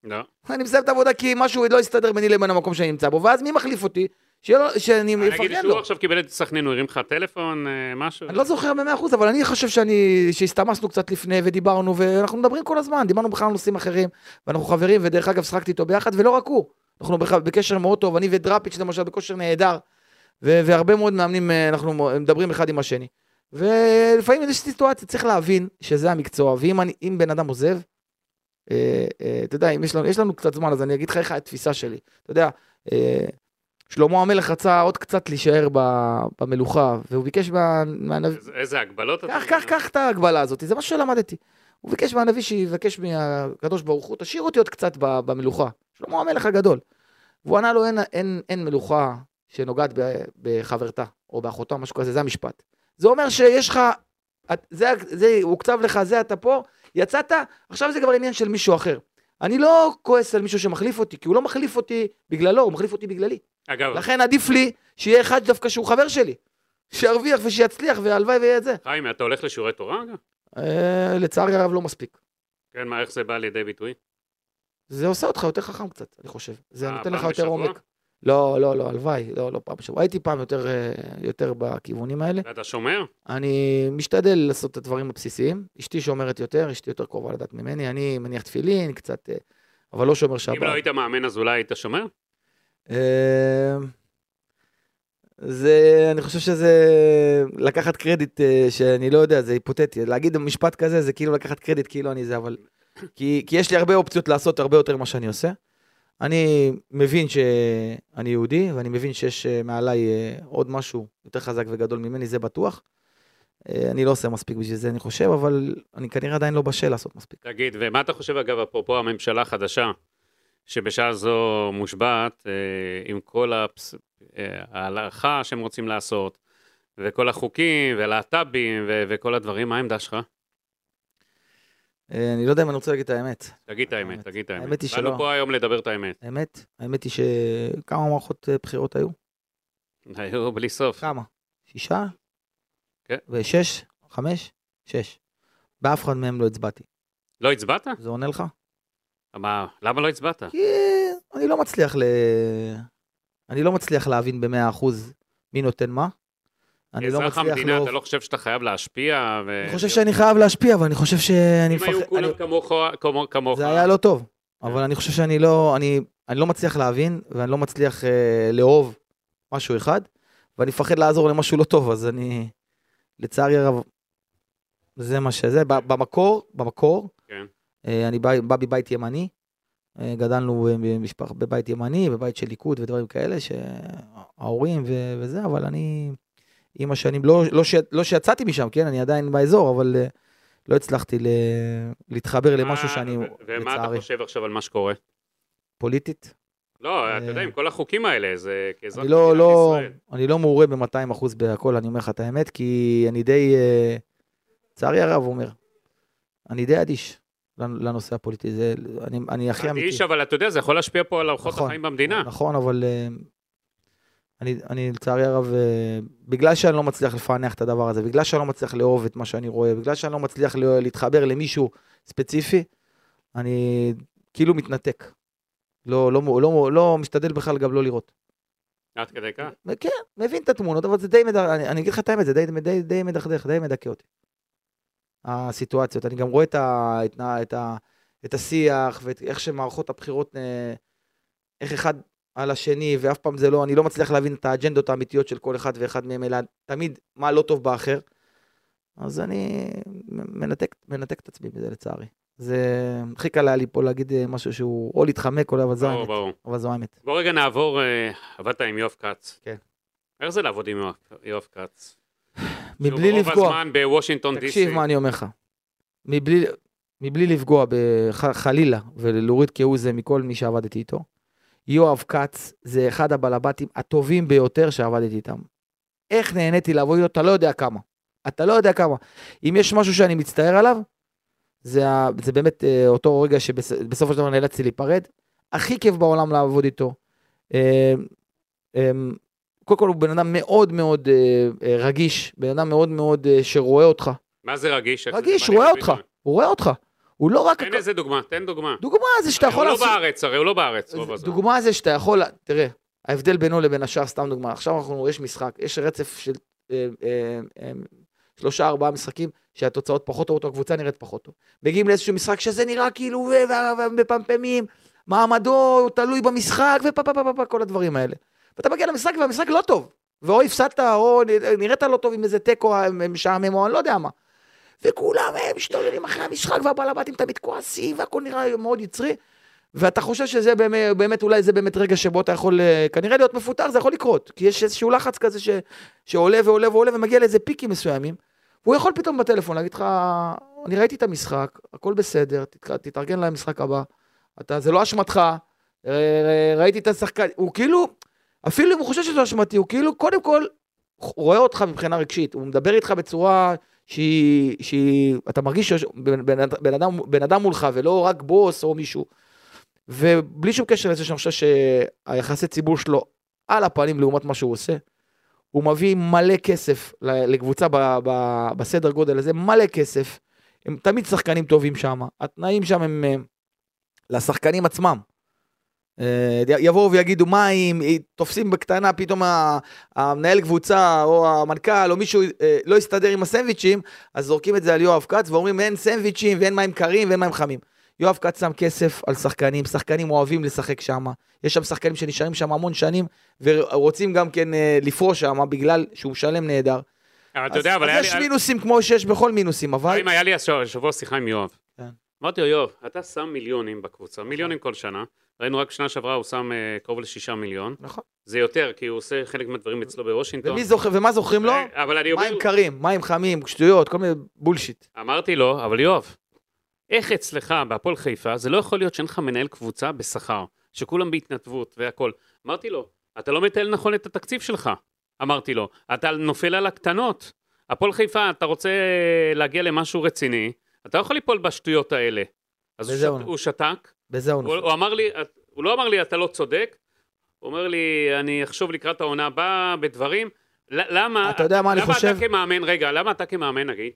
לא. אני מסיים את העבודה כי משהו לא יסתדר ביני לבין המקום שאני נמצא בו, ואז מי מחליף אותי? לו, שאני נגיד אפרגן שהוא לו. עכשיו קיבל את סכנין, הוא הרים לך טלפון, אה, משהו? אני לא זוכר במאה אחוז, אבל אני חושב שאני, שהסתמסנו קצת לפני ודיברנו, ואנחנו מדברים כל הזמן, דיברנו בכלל על נושאים אחרים, ואנחנו חברים, ודרך אגב שחקתי איתו ביחד, ולא רק הוא. אנחנו בקשר מאוד טוב, אני ודראפיץ' למשל בכושר נהדר, והרבה מאוד מאמנים, אה, אנחנו מדברים אחד עם השני. ולפעמים יש סיטואציה, צריך להבין שזה המקצוע, ואם אני, אם בן אדם עוזב, אה, אתה יודע, אם יש לנו, יש לנו קצת זמן, אז אני אגיד לך איך התפיסה שלי. אתה יודע, שלמה המלך רצה עוד קצת להישאר במלוכה, והוא ביקש מה- מהנביא, איזה- איזה הגבלות אתה קח, קח, קח את ההגבלה הזאת, זה משהו שלמדתי. הוא ביקש מהנביא שיבקש מהקדוש ברוך הוא, תשאיר אותי עוד קצת במלוכה. שלמה המלך הגדול. והוא ענה לו, אין, אין, אין מלוכה שנוגעת בחברתה, או באחותה, משהו כזה, זה המשפט. זה אומר שיש לך, זה, זה הוקצב לך, זה אתה פה, יצאת, עכשיו זה כבר עניין של מישהו אחר. אני לא כועס על מישהו שמחליף אותי, כי הוא לא מחליף אותי בגללו, הוא מחליף אותי בגללי. אגב, לכן עדיף לי שיהיה אחד דווקא שהוא חבר שלי. שירוויח ושיצליח, והלוואי ויהיה את זה. חיים, אתה הולך לשיעורי תורה? אה, לצערי הרב לא מספיק. כן, מה, איך זה בא לידי ביטוי? זה עושה אותך יותר חכם קצת, אני חושב. זה אה, נותן לך יותר? עומק. לא, לא, לא, הלוואי, לא, לא פעם בשבוע. הייתי פעם יותר, אה, יותר בכיוונים האלה. ואתה שומר? אני משתדל לעשות את הדברים הבסיסיים. אשתי שומרת יותר, אשתי יותר קרובה לדת ממני. אני מניח תפילין, קצת, אה, אבל לא שומר שבת. אם לא היית מאמן אז אולי היית שומר? אה, זה, אני חושב שזה לקחת קרדיט שאני לא יודע, זה היפותטי. להגיד משפט כזה זה כאילו לקחת קרדיט כאילו אני זה, אבל... כי, כי יש לי הרבה אופציות לעשות הרבה יותר ממה שאני עושה. אני מבין שאני יהודי, ואני מבין שיש אה, מעליי אה, עוד משהו יותר חזק וגדול ממני, זה בטוח. אה, אני לא עושה מספיק בשביל זה, אני חושב, אבל אני כנראה עדיין לא בשל לעשות מספיק. תגיד, ומה אתה חושב אגב, אפרופו הממשלה החדשה, שבשעה זו מושבעת, עם כל הפס... ההלכה שהם רוצים לעשות, וכל החוקים, ולהט"בים, ו- וכל הדברים, מה העמדה שלך? אה, אני לא יודע אם אני רוצה להגיד את האמת. תגיד את האמת. תגיד את האמת. האמת היא באנו שלא. פה היום לדבר את האמת. האמת, האמת היא שכמה מערכות אה, בחירות היו? היו בלי סוף. כמה? שישה? כן. ושש? חמש? שש. באף אחד מהם לא הצבעתי. לא הצבעת? זה עונה לך? מה, למה לא הצבעת? כי אני לא מצליח ל... אני לא מצליח להבין במאה אחוז מי נותן מה. אני לא כאזרח מצליח המדינה, לא... אתה לא חושב שאתה חייב להשפיע? ו... אני חושב שאני חייב להשפיע, אבל אני חושב שאני אם היו מפחד... כולם אני- כמוך, כמו- כמוך, זה היה לא טוב. אבל אני חושב שאני לא... אני, אני לא מצליח להבין, ואני לא מצליח אה, לאהוב משהו אחד, ואני מפחד לעזור למשהו לא טוב, אז אני... לצערי הרב, זה מה שזה. במקור, במקור, כן. אה, אני בא, בא מבית ימני, אה, גדלנו במשפח, בבית ימני, בבית של ליכוד ודברים כאלה, שההורים ו, וזה, אבל אני עם השנים, לא, לא, ש, לא שיצאתי משם, כן, אני עדיין באזור, אבל אה, לא הצלחתי ל, להתחבר למשהו מה- שאני, ו- ומה אתה לצערי, חושב עכשיו על מה שקורה? פוליטית. לא, אתה יודע, עם כל החוקים האלה, זה כאזרח לא, מדינת לא, ישראל. אני לא מעורה ב-200 אחוז בהכל, אני אומר לך את האמת, כי אני די, אה, לצערי הרב אומר, אני די אדיש לנושא הפוליטי, זה, אני, אני הכי אמיתי. איש, אבל אתה יודע, זה יכול להשפיע פה על אורחות נכון, החיים במדינה. נכון, אבל אה, אני, אני לצערי הרב, אה, בגלל שאני לא מצליח לפענח את הדבר הזה, בגלל שאני לא מצליח לאהוב את מה שאני רואה, בגלל שאני לא מצליח לה- להתחבר למישהו ספציפי, אני כאילו מתנתק. לא, לא, לא, לא, לא משתדל בכלל גם לא לראות. עד כדי כך? כן, מבין את התמונות, אבל זה די מדכדך, אני, אני אגיד לך את האמת, זה די, די, די מדכדך, די מדכא אותי. הסיטואציות, אני גם רואה את, ה, את, ה, את, ה, את השיח ואת איך שמערכות הבחירות, אה, איך אחד על השני, ואף פעם זה לא, אני לא מצליח להבין את האג'נדות האמיתיות של כל אחד ואחד מהם, אלא תמיד מה לא טוב באחר. אז אני מנתק, מנתק את עצמי מזה לצערי. זה הכי קל היה לי פה להגיד אה, משהו שהוא או להתחמק או לא, אבל זו האמת. ברור. אבל זו האמת. בוא רגע נעבור, אה, עבדת עם יואב כץ. כן. איך זה לעבוד עם יואב- כץ? מבלי שהוא לפגוע. רוב הזמן בוושינגטון די.סי. תקשיב מה אני אומר לך. מבלי, מבלי לפגוע בח, חלילה ולהוריד כהוא זה מכל מי שעבדתי איתו, יואב כץ זה אחד הבלבטים הטובים ביותר שעבדתי איתם. איך נהניתי לעבוד איתו, אתה לא יודע כמה. אתה לא יודע כמה. אם יש משהו שאני מצטער עליו, זה, זה באמת אה, אותו רגע שבסופו של דבר נאלצתי להיפרד. הכי כיף בעולם לעבוד איתו. אה, אה, קודם כל הוא בן אדם מאוד מאוד אה, אה, רגיש, בן אדם מאוד מאוד אה, שרואה אותך. מה זה רגיש? רגיש, רואה אותך? הוא רואה אותך. הוא לא רק... תן איזה דוגמה, תן דוגמה. דוגמה זה שאתה יכול הוא לא לעשות... בארץ, הרי הוא לא בארץ. דוגמה זה שאתה יכול... תראה, ההבדל בינו לבין השאר, סתם דוגמה, עכשיו אנחנו, יש משחק, יש רצף של אה, אה, אה, שלושה, ארבעה משחקים שהתוצאות פחות טובות, או הקבוצה נראית פחות טוב. מגיעים לאיזשהו משחק שזה נראה כאילו, ומפמפמים, מעמדו תלוי במשחק, ופה פה פה פה כל הדברים האלה. ואתה מגיע למשחק והמשחק לא טוב, ואו הפסדת, או נראית לא טוב עם איזה תיקו משעמם, או אני לא יודע מה. וכולם הם משתוללים אחרי המשחק, והבעלבתים תמיד כועסים, והכל נראה מאוד יצרי. ואתה חושב שזה באמת, באמת, אולי זה באמת רגע שבו אתה יכול אה, כנראה להיות מפוטר, זה יכול לקרות. כי יש איזשהו לחץ כזה ש, שעולה ועולה ועולה ומגיע לאיזה פיקים מסוימים. הוא יכול פתאום בטלפון להגיד לך, אני ראיתי את המשחק, הכל בסדר, תת, תתארגן למשחק הבא. אתה, זה לא אשמתך, אה, ראיתי את השחקן, הוא כאילו, אפילו אם הוא חושב שזה אשמתי, הוא כאילו, קודם כל, רואה אותך מבחינה רגשית, הוא מדבר איתך בצורה שהיא, שהיא אתה מרגיש שיש בן, בן, אדם, בן אדם מולך, ולא רק בוס או מישהו. ובלי שום קשר לזה שאני חושב שהיחסי ציבור שלו על הפנים לעומת מה שהוא עושה, הוא מביא מלא כסף לקבוצה ב, ב, בסדר גודל הזה, מלא כסף. הם תמיד שחקנים טובים שם, התנאים שם הם אה, לשחקנים עצמם. אה, יבואו ויגידו מה אם תופסים בקטנה פתאום המנהל קבוצה או המנכ"ל או מישהו אה, לא יסתדר עם הסנדוויצ'ים אז זורקים את זה על יואב כץ ואומרים אין סנדוויצ'ים ואין מים קרים ואין מים חמים. יואב כץ שם כסף על שחקנים, שחקנים אוהבים לשחק שם, יש שם שחקנים שנשארים שם המון שנים ורוצים גם כן אה, לפרוש שם בגלל שהוא משלם נהדר. אבל אתה יודע, אבל אז היה יש לי... מינוסים כמו שיש בכל מינוסים, אבל... אם היה לי השבוע שיחה עם יואב. כן. אמרתי לו, יואב, אתה שם מיליונים בקבוצה, מיליונים כל שנה. ראינו רק שנה שעברה הוא שם אה, קרוב לשישה מיליון. נכון. זה יותר, כי הוא עושה חלק מהדברים אצלו בוושינגטון. ומי זוכר, ומה זוכרים לו? אה, אבל אני אומר, מים קרים, מים חמים, שטויות, כל מיני בולשיט. אמרתי לו, אבל יואב, איך אצלך בהפועל חיפה, זה לא יכול להיות שאין לך מנהל קבוצה בשכר, שכולם בהתנדבות והכל. אמרתי לו, אתה לא מתעל נכון את התקציב שלך. אמרתי לו, אתה נופל על הקטנות. הפועל חיפה, אתה רוצה להגיע למשהו רציני, אתה לא יכול ליפול בשטויות האלה. אז הוא. שת, הוא שתק, בזה הוא נופל. הוא אמר לי, הוא לא אמר לי, אתה לא צודק, הוא אומר לי, אני אחשוב לקראת העונה הבאה בדברים. למה, אתה יודע מה אני חושב? למה אתה כמאמן, רגע, למה אתה כמאמן, נגיד,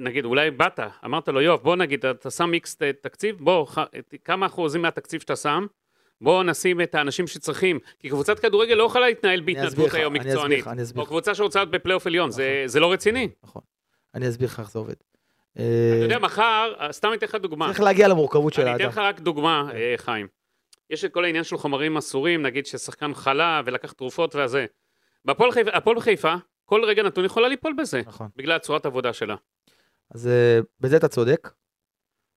נגיד, אולי באת, אמרת לו, יואב, בוא נגיד, אתה שם איקס תקציב, בוא, כמה אחוזים מהתקציב שאתה שם, בוא נשים את האנשים שצריכים, כי קבוצת כדורגל לא יכולה להתנהל בהתנדבות היום אני אסביר מקצוענית, לך, אני אסביר או לך. קבוצה שרוצה להיות בפלייאוף עליון, זה- נכון. זה לא רציני. אני אסביר לך איך זה עובד. אתה יודע, מחר, סתם אתן לך דוגמה. צריך להגיע למורכבות של אני אתן האדם. לך רק דוגמה, כן. אה, חיים. יש את כל העניין של חומרים אסורים, נגיד ששחקן חלה ולקח תרופות. בהפועל חיפה, הפועל חיפה, כל רגע נתון יכולה ליפול בזה, נכון. בגלל צורת עבודה שלה. אז אה, בזה אתה צודק.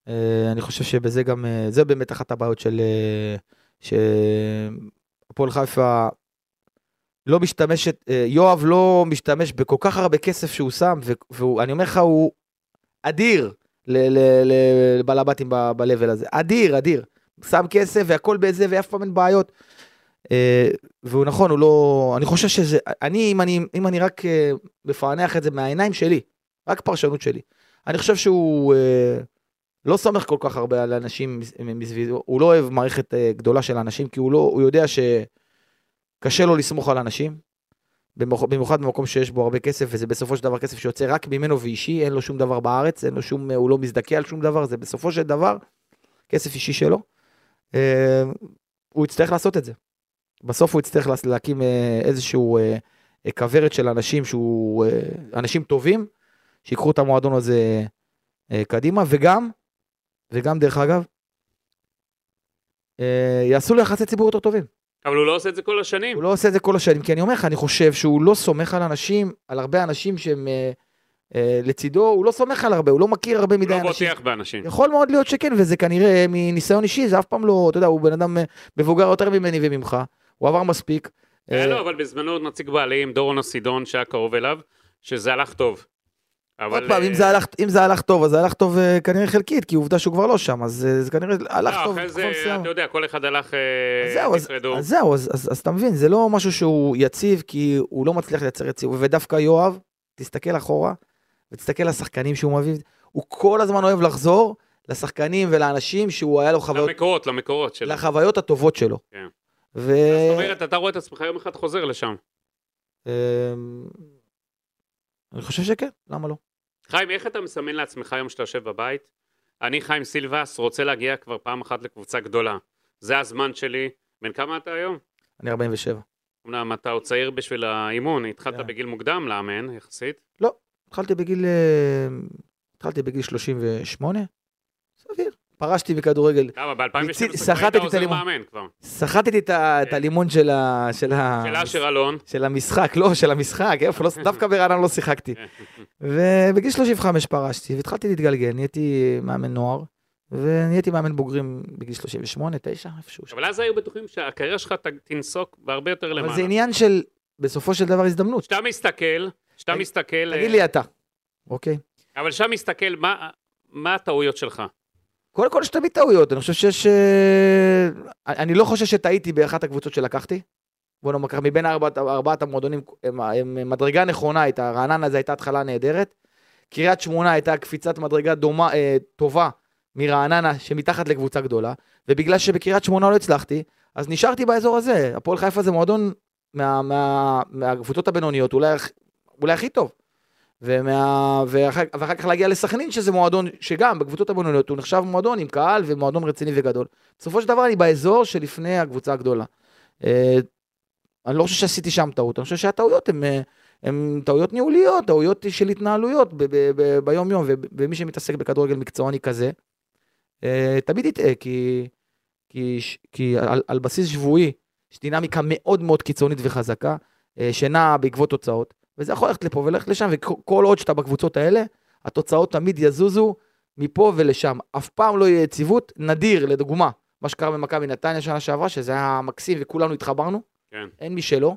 אה, אני חושב שבזה גם, אה, זה באמת אחת הבעיות של... אה, שהפועל חיפה לא משתמשת, אה, יואב לא משתמש בכל כך הרבה כסף שהוא שם, ואני אומר לך, הוא אדיר לבלבטים ב-level הזה. אדיר, אדיר. שם כסף והכל בזה, ואף פעם אין בעיות. אה, והוא נכון, הוא לא... אני חושב שזה... אני, אם אני, אם אני רק אה, מפענח את זה מהעיניים שלי, רק פרשנות שלי, אני חושב שהוא אה, לא סומך כל כך הרבה על אנשים מס- מסביבו, הוא לא אוהב מערכת גדולה של אנשים, כי הוא לא, הוא יודע ש... קשה לו לסמוך על אנשים, במיוחד במקום שיש בו הרבה כסף, וזה בסופו של דבר כסף שיוצא רק ממנו ואישי, אין לו שום דבר בארץ, אין לו שום, הוא לא מזדכה על שום דבר, זה בסופו של דבר כסף אישי שלו. אה, הוא יצטרך לעשות את זה. בסוף הוא יצטרך לה- להקים אה, איזשהו אה, אה, כוורת של אנשים שהוא, אה, אנשים טובים, שיקחו את המועדון הזה אה, קדימה, וגם, וגם דרך אגב, אה, יעשו לו יחסי ציבור יותר טובים. אבל הוא לא עושה את זה כל השנים. הוא לא עושה את זה כל השנים, כי אני אומר לך, אני חושב שהוא לא סומך על אנשים, על הרבה אנשים שהם אה, אה, לצידו, הוא לא סומך על הרבה, הוא לא מכיר הרבה הוא מדי לא אנשים. בוטח באנשים. יכול מאוד להיות שכן, וזה כנראה מניסיון אישי, זה אף פעם לא, אתה יודע, הוא בן אדם אה, מבוגר יותר ממני וממך, הוא עבר מספיק. היה אה, לו, אבל בזמנו נציג בעלים, דורון הסידון, שהיה קרוב אליו, שזה הלך טוב. עוד פעם, אם אה, זה הלך- אם זה הלך טוב, אז זה הלך טוב אה, כנראה חלקית, כי עובדה שהוא כבר לא שם, אז אה, זה כנראה הלך לא, טוב. אחרי זה, מסוימת. אתה יודע, כל אחד הלך, אה, אז זהו, אז, נפרדו. אז זהו, אז, אז, אז אתה מבין, זה לא משהו שהוא יציב, כי הוא לא מצליח לייצר יציב, ודווקא יואב, תסתכל אחורה, ותסתכל לשחקנים שהוא מביא, הוא כל הזמן אוהב לחזור לשחקנים ולאנשים שהוא היה לו חוויות, למקורות, למקורות שלו. לחוויות הטובות שלו. כן. ו... זאת אומרת, אתה רואה את עצמך יום אחד חוזר לשם. אמ, אני חושב שכן, למה לא? חיים, איך אתה מסמן לעצמך היום שאתה יושב בבית? אני, חיים סילבס, רוצה להגיע כבר פעם אחת לקבוצה גדולה. זה הזמן שלי. בן כמה אתה היום? אני 47. אמנם אתה עוד צעיר בשביל האימון, התחלת כן. בגיל מוקדם לאמן, יחסית. התחלתי בגיל, אה, התחלתי בגיל 38, סביר. פרשתי מכדורגל, למה, ב-2012 כבר סחטתי היית את עוזר הלימון. מאמן כבר. סחטתי את ה- את כן. הלימון של ה... של אשר אלון. של המשחק, לא, של המשחק, איפה, לא, דווקא ברעננה לא שיחקתי. ובגיל 35 פרשתי, והתחלתי להתגלגל, נהייתי מאמן נוער, ונהייתי מאמן בוגרים בגיל 38, 9, איפשהו. אבל אז היו בטוחים שהקריירה שלך תנסוק בהרבה יותר אבל למעלה. זה עניין של, בסופו של דבר, הזדמנות. כשאתה מסתכל, כשאתה מסתכל... תגיד אה, לי אתה, אוקיי? אבל כשאתה מסתכל, מה הטעויות שלך? קודם כל יש תמיד טעויות, אני חושב שיש... אה, אני לא חושב שטעיתי באחת הקבוצות שלקחתי. בוא נאמר ככה, מבין ארבעת, ארבעת המועדונים, מדרגה נכונה הייתה, רעננה זו הייתה התחלה נהדרת. קריית שמונה הייתה קפיצת מדרגה דומה, אה, טובה מרעננה, שמתחת לקבוצה גדולה, ובגלל שבקריית שמונה לא הצלחתי, אז נשארתי באזור הזה. הפועל חיפה זה מועדון מה, מה, מהקבוצות הבינוניות, אולי, אולי הכי טוב. ומה, ואחר, ואחר כך להגיע לסכנין, שזה מועדון שגם בקבוצות הבינוניות הוא נחשב מועדון עם קהל ומועדון רציני וגדול. בסופו של דבר אני באזור שלפני הקבוצה הגדולה. אה, אני לא חושב שעשיתי שם טעות, אני חושב שהטעויות הן אה, הן טעויות ניהוליות, טעויות של התנהלויות ב- ב- ב- ביום-יום, ו- ומי שמתעסק בכדורגל מקצועני כזה, אה, תמיד יטעה, כי, כי, ש- כי על, על בסיס שבועי, יש דינמיקה מאוד מאוד קיצונית וחזקה, אה, שנעה בעקבות תוצאות, וזה יכול ללכת לפה וללכת לשם, וכל עוד שאתה בקבוצות האלה, התוצאות תמיד יזוזו מפה ולשם. אף פעם לא יהיה יציבות, נדיר, לדוגמה, מה שקרה במכבי נתניה שנה שעברה, שזה היה מקסים וכולנו התחברנו, כן. אין מי שלא.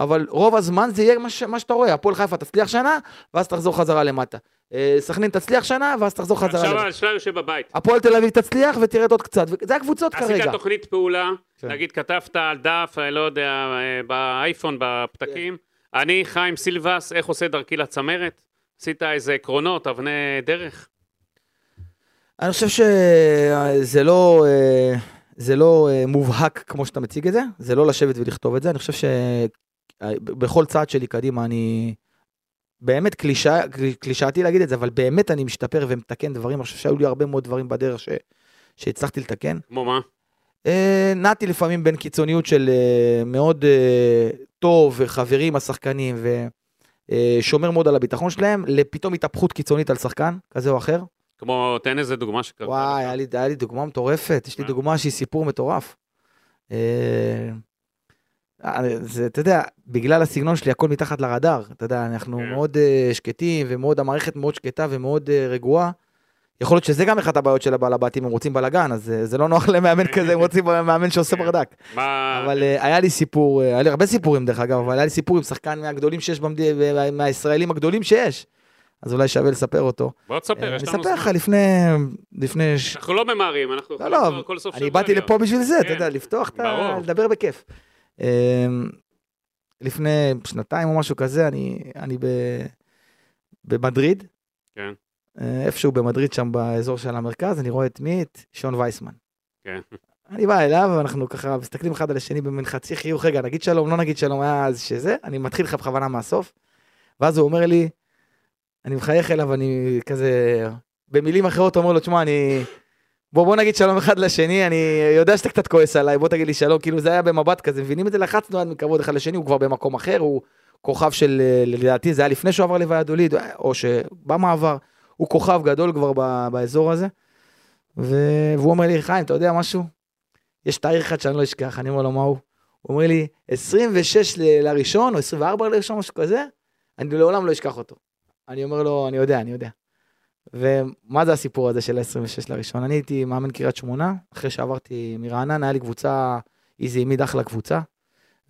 אבל רוב הזמן זה יהיה מה, ש... מה שאתה רואה, הפועל חיפה תצליח שנה, ואז תחזור חזרה למטה. אה, סכנין תצליח שנה, ואז תחזור חזרה עכשיו למטה. השאלה יושב בבית. הפועל תל אביב תצליח ותרד עוד קצת, וזה הקבוצות עשית כרגע. תוכנית פעולה, כן. נגיד כתבת על דף, אה, לא יודע, אה, באייפון, בפתקים, אני חיים סילבס, איך עושה דרכי לצמרת? עשית איזה עקרונות, אבני דרך? אני חושב שזה לא, אה, זה לא אה, מובהק כמו שאתה מציג את זה, זה לא לשבת ולכתוב את זה, אני חושב שבכל צעד שלי קדימה אני באמת קלישה, קלישאתי להגיד את זה, אבל באמת אני משתפר ומתקן דברים, אני חושב שהיו לי הרבה מאוד דברים בדרך ש, שהצלחתי לתקן. כמו מה? אה, נעתי לפעמים בין קיצוניות של אה, מאוד אה, טוב וחברי עם השחקנים ושומר מאוד על הביטחון שלהם, לפתאום התהפכות קיצונית על שחקן כזה או אחר. כמו, תן איזה דוגמה שקרתה. וואי. היה לי, היה לי דוגמה מטורפת, יש לי מה? דוגמה שהיא סיפור מטורף. אה, אה, זה, אתה יודע, בגלל הסגנון שלי הכל מתחת לרדאר, אתה יודע, אנחנו כן. מאוד אה, שקטים ומאוד, המערכת מאוד שקטה ומאוד אה, רגועה. יכול להיות שזה גם אחת הבעיות של הבעל הבתים, הם רוצים בלאגן, אז אה, זה לא נוח למאמן כזה, הם רוצים מאמן שעושה כן. ברדק. אבל אה, היה לי סיפור, אה, היה לי הרבה סיפורים דרך אגב, אבל היה לי סיפור עם שחקן מהגדולים שיש, במד... מהישראלים הגדולים שיש. אז אולי שווה לספר אותו. בוא תספר, יש אני לנו אספר לך זמן. לפני, לפני אנחנו לא ממהרים, אנחנו לא, יכולים לא, כבר כל סוף אני באתי. לפה בשביל זה, אתה כן. יודע, לפתוח את ה... לדבר בכיף. אמ, לפני שנתיים או משהו כזה, אני, אני. במדריד. כן. אה, איפשהו במדריד, שם באזור של המרכז, אני רואה את מי? את שון וייסמן. כן. אני בא אליו, ואנחנו ככה מסתכלים אחד על השני במין חצי חיוך, רגע, נגיד שלום, לא נגיד שלום, היה אז שזה, אני מתחיל לך בכוונה מהסוף, ואז הוא אומר לי, אני מחייך אליו, אני כזה, במילים אחרות אומר לו, תשמע, אני... בוא, בוא נגיד שלום אחד לשני, אני יודע שאתה קצת כועס עליי, בוא תגיד לי שלום, כאילו זה היה במבט כזה, מבינים את זה? לחצנו עד מכבוד אחד לשני, הוא כבר במקום אחר, הוא כוכב של, אה, לדעתי, זה היה לפני שהוא עבר לויאדוליד, או שבמעבר, הוא כוכב גדול כבר ב, באזור הזה. ו... והוא אומר לי, חיים, אתה יודע משהו? יש תאריך אחד שאני לא אשכח, אני אומר לו, מה הוא? הוא אומר לי, 26 ל- לראשון, או 24 לראשון, משהו כזה, אני לעולם לא אשכח אותו. אני אומר לו, אני יודע, אני יודע. ומה זה הסיפור הזה של ה-26 לראשון? אני הייתי מאמן קריית שמונה, אחרי שעברתי מרעננה, היה לי קבוצה, איזי העמיד אחלה קבוצה,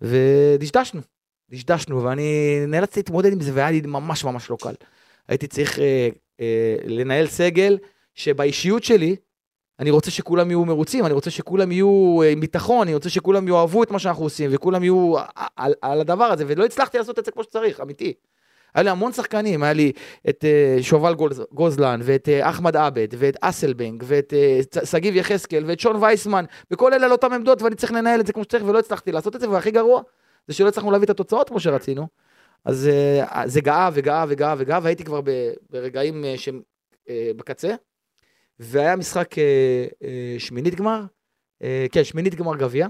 ודשדשנו, דשדשנו, ואני נאלצתי להתמודד עם זה, והיה לי ממש ממש לא קל. הייתי צריך אה, אה, לנהל סגל, שבאישיות שלי, אני רוצה שכולם יהיו מרוצים, אני רוצה שכולם יהיו עם ביטחון, אני רוצה שכולם יאהבו את מה שאנחנו עושים, וכולם יהיו על, על הדבר הזה, ולא הצלחתי לעשות את זה כמו שצריך, אמיתי. היה לי המון שחקנים, היה לי את uh, שובל גוז, גוזלן, ואת uh, אחמד עבד, ואת אסלבנג, ואת uh, שגיב יחזקאל, ואת שון וייסמן, וכל אלה על אותם עמדות, ואני צריך לנהל את זה כמו שצריך, ולא הצלחתי לעשות את זה, והכי גרוע, זה שלא הצלחנו להביא את התוצאות כמו שרצינו. אז uh, זה גאה וגאה וגאה וגאה, והייתי כבר ברגעים uh, שהם uh, בקצה. והיה משחק אה, אה, שמינית גמר, אה, כן, שמינית גמר גביע.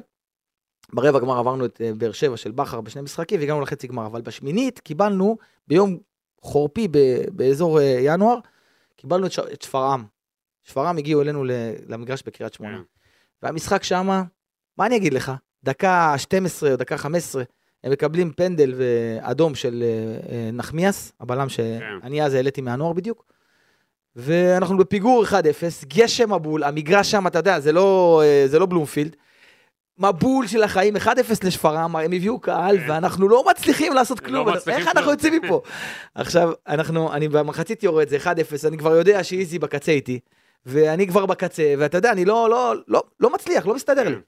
ברבע גמר עברנו את אה, באר שבע של בכר בשני משחקים והגענו לחצי גמר, אבל בשמינית קיבלנו ביום חורפי באזור אה, ינואר, קיבלנו את, שפרעם. שפרעם הגיעו אלינו למגרש בקריית שמונה. כן. והמשחק שמה, מה אני אגיד לך? דקה 12 או דקה 15, הם מקבלים פנדל ואדום של אה, אה, נחמיאס, הבלם שאני אז העליתי מהנוער בדיוק. ואנחנו בפיגור 1-0, גשם מבול, המגרש שם, אתה יודע, זה לא, אה, זה לא בלומפילד. מבול של החיים, 1-0 לשפרעם, הם הביאו קהל, כן. ואנחנו לא מצליחים לעשות לא כלום. מצליחים איך אנחנו כלום. יוצאים מפה? עכשיו, אנחנו, אני במחצית יורד, זה 1-0, אני כבר יודע שאיזי בקצה איתי, ואני כבר בקצה, ואתה יודע, אני לא, לא, לא, לא מצליח, לא מסתדר לי. כן.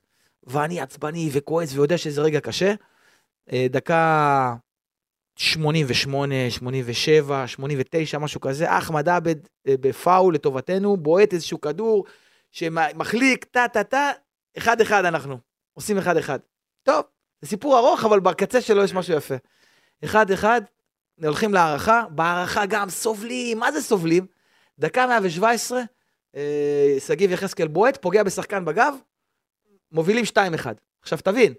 ואני עצבני וכועס ויודע שזה רגע קשה. אה, דקה 88, 87, 89, משהו כזה, אחמד עבד אה, בפאול לטובתנו, בועט איזשהו כדור שמחליק, טה טה טה, אחד אחד אנחנו, עושים אחד אחד. טוב, זה סיפור ארוך, אבל בקצה שלו יש משהו יפה. אחד אחד, הולכים להערכה, בהערכה גם סובלים, מה זה סובלים? דקה 117, אה, שגיב יחזקאל בועט, פוגע בשחקן בגב, מובילים 2-1. עכשיו תבין,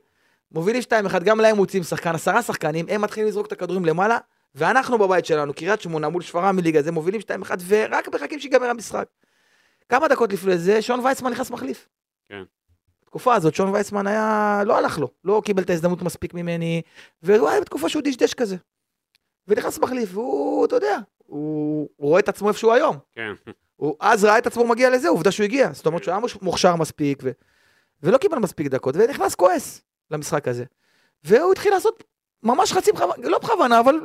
מובילים 2-1, גם להם מוצאים שחקן, עשרה שחקנים, הם מתחילים לזרוק את הכדורים למעלה, ואנחנו בבית שלנו, קריית שמונה מול שפרעם מליגה, זה מובילים 2-1, ורק מחכים שיגמר המשחק. כמה דקות לפני זה, שון וייצמן נכנס מחליף. כן. בתקופה הזאת, שון וייצמן היה, לא הלך לו, לא קיבל את ההזדמנות מספיק ממני, והוא היה בתקופה שהוא דשדש כזה. ונכנס מחליף, והוא, אתה יודע, הוא, הוא רואה את עצמו איפה שהוא היום. כן. הוא אז ראה את עצמו מגיע לזה, עובדה שהוא הגיע. זאת אומרת שהוא היה מוכשר מספיק, ו... ולא קיבל מספיק דקות, ונכנס כועס למשחק הזה. והוא התחיל לעשות ממש חצי בכוונה, לא בכוונה, אבל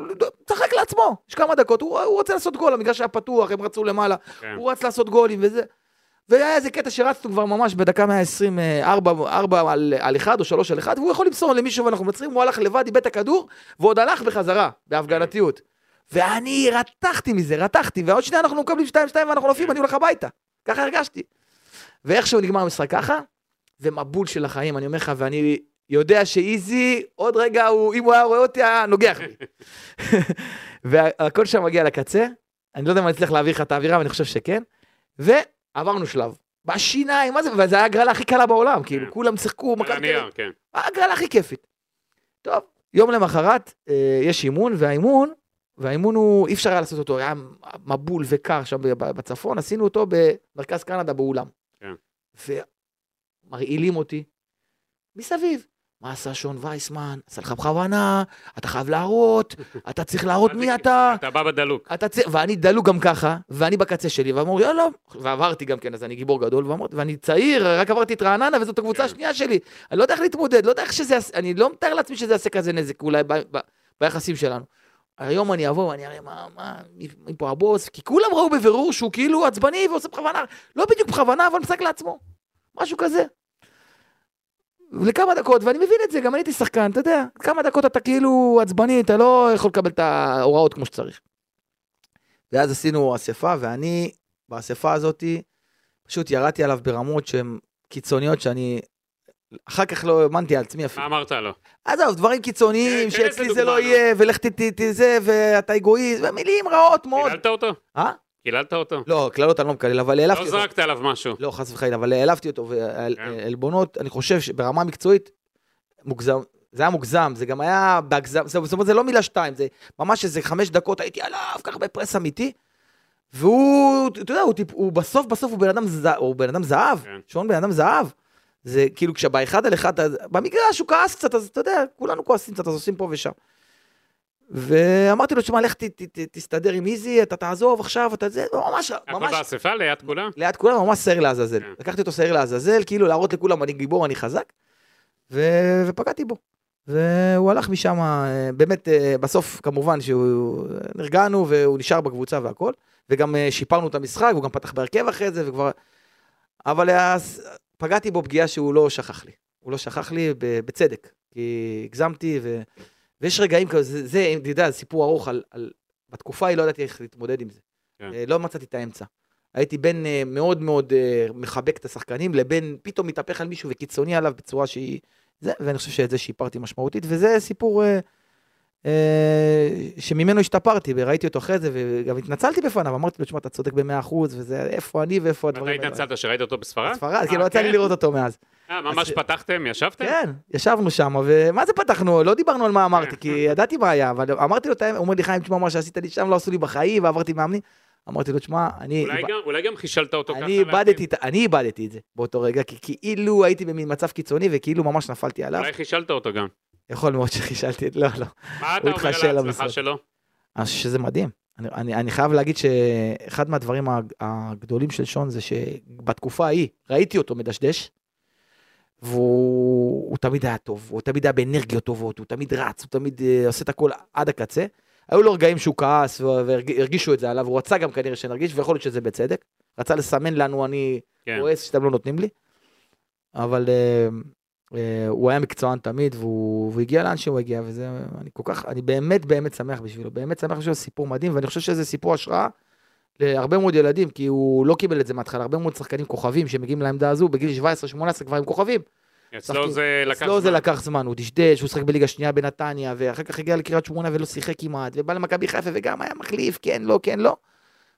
צחק לעצמו. יש כמה דקות, הוא, הוא רוצה לעשות גול, המגרש היה פתוח, הם רצו למעלה, כן. הוא רץ לעשות גולים וזה. והיה איזה קטע שרצנו כבר ממש בדקה 120, 4, 4 על, על 1 או 3 על 1, והוא יכול למסור למישהו ואנחנו מנצחים, הוא הלך לבד, איבד את הכדור, ועוד הלך בחזרה, בהפגנתיות. ואני רתחתי מזה, רתחתי, ועוד שנייה אנחנו מקבלים 2-2 ואנחנו נופים, אני הולך הביתה. ככה הרגשתי. ואיכשהו נגמר המשחק ככה, ומבול של החיים, אני אומר לך, ואני יודע שאיזי, עוד רגע, הוא, אם הוא היה רואה אותי, היה נוגח בי. והכל שם מגיע לקצה, אני לא יודע אם אני אצליח להעביר לך את האווירה, אבל אני חושב שכן. ועברנו שלב. בשיניים, מה זה, וזה היה הגרלה הכי קלה בעולם, כאילו, כולם שיחקו, מכבי תל אביב. כן. ההגרלה הכי כיפית. טוב, יום למחרת אה, יש אימון, והאימון, והאימון הוא, אי אפשר היה לעשות אותו, היה מבול וקר שם בצפון, עשינו אותו במרכז קנדה באולם. כן. ומרעילים אותי מסביב. מה עשה שון וייסמן? עשה לך בכוונה, אתה חייב להראות, אתה צריך להראות מי אתה. אתה בא בדלוק. אתה צ... ואני דלוק גם ככה, ואני בקצה שלי, ואמרו, יאללה, ועברתי גם כן, אז אני גיבור גדול, ואמרתי, ואני צעיר, רק עברתי את רעננה, וזאת הקבוצה כן. השנייה שלי. אני לא יודע איך להתמודד, לא יודע איך שזה יעשה, אני לא מתאר לעצמי שזה יעשה כזה נזק, אולי ב... ב... ביחסים שלנו. היום אני אבוא ואני אראה מה, מה, מי, מי פה הבוס, כי כולם ראו בבירור שהוא כאילו עצבני ועושה בכוונה, לא בדיוק בכוונה, אבל משחק לעצמו. משהו כזה. לכמה דקות, ואני מבין את זה, גם אני הייתי שחקן, אתה יודע, כמה דקות אתה כאילו עצבני, אתה לא יכול לקבל את ההוראות כמו שצריך. ואז עשינו אספה, ואני, באספה הזאת, פשוט ירדתי עליו ברמות שהן קיצוניות שאני... אחר כך לא האמנתי על עצמי מה אפילו. אמרת לו? עזוב, דברים קיצוניים, שאצלי זה לא. יהיה, ולך ת- ת- ת- זה, ואתה אגואיסט, ומילים רעות מאוד. קיללת אותו? אה? קיללת אותו? לא, קללות אני לא מקלל, אבל העלבתי לא אותו. זרקת עליו משהו. לא, חס וחלילה, אבל העלבתי אותו, כן. ועלבונות, אני חושב שברמה מקצועית, מוגזם, זה היה מוגזם, זה גם היה בהגזם, זאת אומרת, זה לא מילה שתיים, זה ממש איזה חמש דקות הייתי עליו, ככה בפרס אמיתי, והוא, אתה יודע, הוא, טיפ, הוא בסוף בסוף הוא בן אדם, ז, הוא בן אדם זהב, כן. שון בן אדם זהב. זה כאילו כשבאחד על אחד, במגרש הוא כעס קצת, אז אתה יודע, כולנו כועסים קצת, אז עושים פה ושם. ואמרתי לו, תשמע, לך ת, ת, ת, תסתדר עם איזי, אתה תעזוב עכשיו, אתה זה, ממש, הכל ממש, באספה ליד כולם? ליד כולם ממש שעיר לעזאזל. כן. לקחתי אותו שעיר לעזאזל, כאילו להראות לכולם אני גיבור, אני חזק, ו... ופגעתי בו. והוא הלך משם, אה, באמת, אה, בסוף כמובן שהוא, נרגענו והוא נשאר בקבוצה והכל, וגם אה, שיפרנו את המשחק, והוא גם פתח בהרכב אחרי זה, וכבר... אבל אז, פגעתי בו פגיעה שהוא לא שכח לי. הוא לא שכח לי בצדק, כי הגזמתי, ו... ויש רגעים כזה, זה, זה, אתה יודע, סיפור ארוך על, על... בתקופה ההיא לא ידעתי איך להתמודד עם זה. כן. אה, לא מצאתי את האמצע. הייתי בין אה, מאוד מאוד אה, מחבק את השחקנים, לבין פתאום מתהפך על מישהו וקיצוני עליו בצורה שהיא... זה, ואני חושב שאת זה שיפרתי משמעותית, וזה סיפור אה, שממנו השתפרתי, וראיתי אותו אחרי זה, וגם התנצלתי בפניו, אמרתי לו, תשמע, אתה צודק במאה אחוז, וזה איפה אני ואיפה מתי הדברים התנצלת שראית אותו בספרד? ספרד, כי אה, לא יצא לי כן? לראות אותו מאז. אה, ממש פתחתם? ישבתם? כן, ישבנו שם, ומה זה פתחנו? לא דיברנו על מה אמרתי, כי ידעתי מה היה, אבל אמרתי לו את האמת, הוא אומר לי, חיים, תשמע, מה שעשית לי שם לא עשו לי בחיים, ועברתי מאמנים. אמרתי לו, תשמע, אני... אולי גם- אולי גם חישלת אותו ככה. אני איבדתי, אני איבדתי את זה באותו רגע, כי כאילו הייתי במין מצב קיצוני וכאילו ממש נפלתי עליו. אולי חישלת אותו גם. יכול מאוד שחישלתי את... לא, לא. מה אתה אומר על ההצלחה. שלו? אז שזה מדהים. אני, אני, אני חייב להגיד שאחד מהדברים הג- הגדולים של שון זה שבתקופה ההיא ראיתי אותו מדשדש, והוא הוא תמיד היה טוב, הוא תמיד היה באנרגיות טובות, הוא תמיד רץ, הוא תמיד uh, עושה את הכל עד הקצה. היו לו רגעים שהוא כעס והרגישו את זה עליו, הוא רצה גם כנראה שנרגיש, ויכול להיות שזה בצדק. רצה לסמן לנו, אני כן. כועס שאתם לא נותנים לי. אבל אה, אה, הוא היה מקצוען תמיד, והוא, והוא הגיע לאן שהוא הגיע, וזה, אני כל כך, אני באמת באמת שמח בשבילו, באמת שמח בשבילו, סיפור מדהים, ואני חושב שזה סיפור השראה להרבה מאוד ילדים, כי הוא לא קיבל את זה מההתחלה, הרבה מאוד שחקנים כוכבים שמגיעים לעמדה הזו, בגיל 17-18 כבר הם כוכבים. אצלו זה לקח אצלו זה זמן. לקח זמן, הוא דשדש, הוא שיחק בליגה שנייה בנתניה, ואחר כך הגיע לקריית שמונה ולא שיחק כמעט, ובא למכבי חיפה וגם היה מחליף, כן, לא, כן, לא.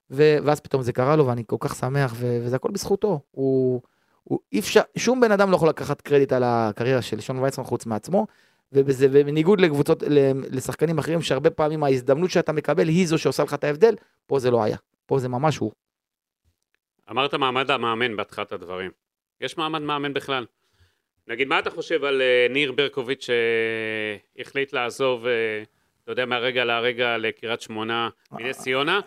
ואז פתאום זה קרה לו, ואני כל כך שמח, וזה הכל בזכותו. הוא, הוא אי אפשר, שום בן אדם לא יכול לקחת קרדיט על הקריירה של שון וייצמן חוץ מעצמו, ובזה, ובניגוד לקבוצות, לשחקנים אחרים, שהרבה פעמים ההזדמנות שאתה מקבל היא זו שעושה לך את ההבדל, פה זה לא היה. פה זה ממש הוא. אמרת מעמד המאמן בהתחלת הדברים. יש מעמד מאמן בכלל. נגיד, מה אתה חושב על אה, ניר ברקוביץ' שהחליט לעזוב, אה, אתה יודע, מהרגע להרגע לקריית שמונה, מנס ציונה,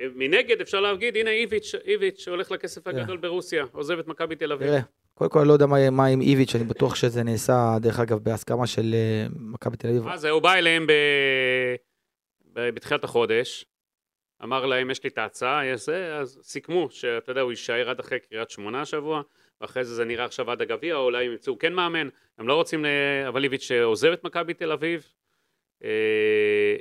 ומנגד אפשר להגיד, הנה איביץ', איביץ' הולך לכסף הגדול ברוסיה, עוזב את מכבי תל אביב. קודם כל אני לא יודע מה, מה עם איביץ', אני בטוח שזה נעשה, דרך אגב, בהסכמה של אה, מכבי תל אביב. זה, הוא בא אליהם. ב... בתחילת החודש, אמר להם, יש לי את ההצעה, יש זה, אז סיכמו שאתה יודע, הוא יישאר עד אחרי קריית שמונה השבוע, ואחרי זה זה נראה עכשיו עד הגביע, או אולי הם ימצאו כן מאמן, הם לא רוצים, ל... אבל איביץ' עוזב את מכבי תל אביב. אה,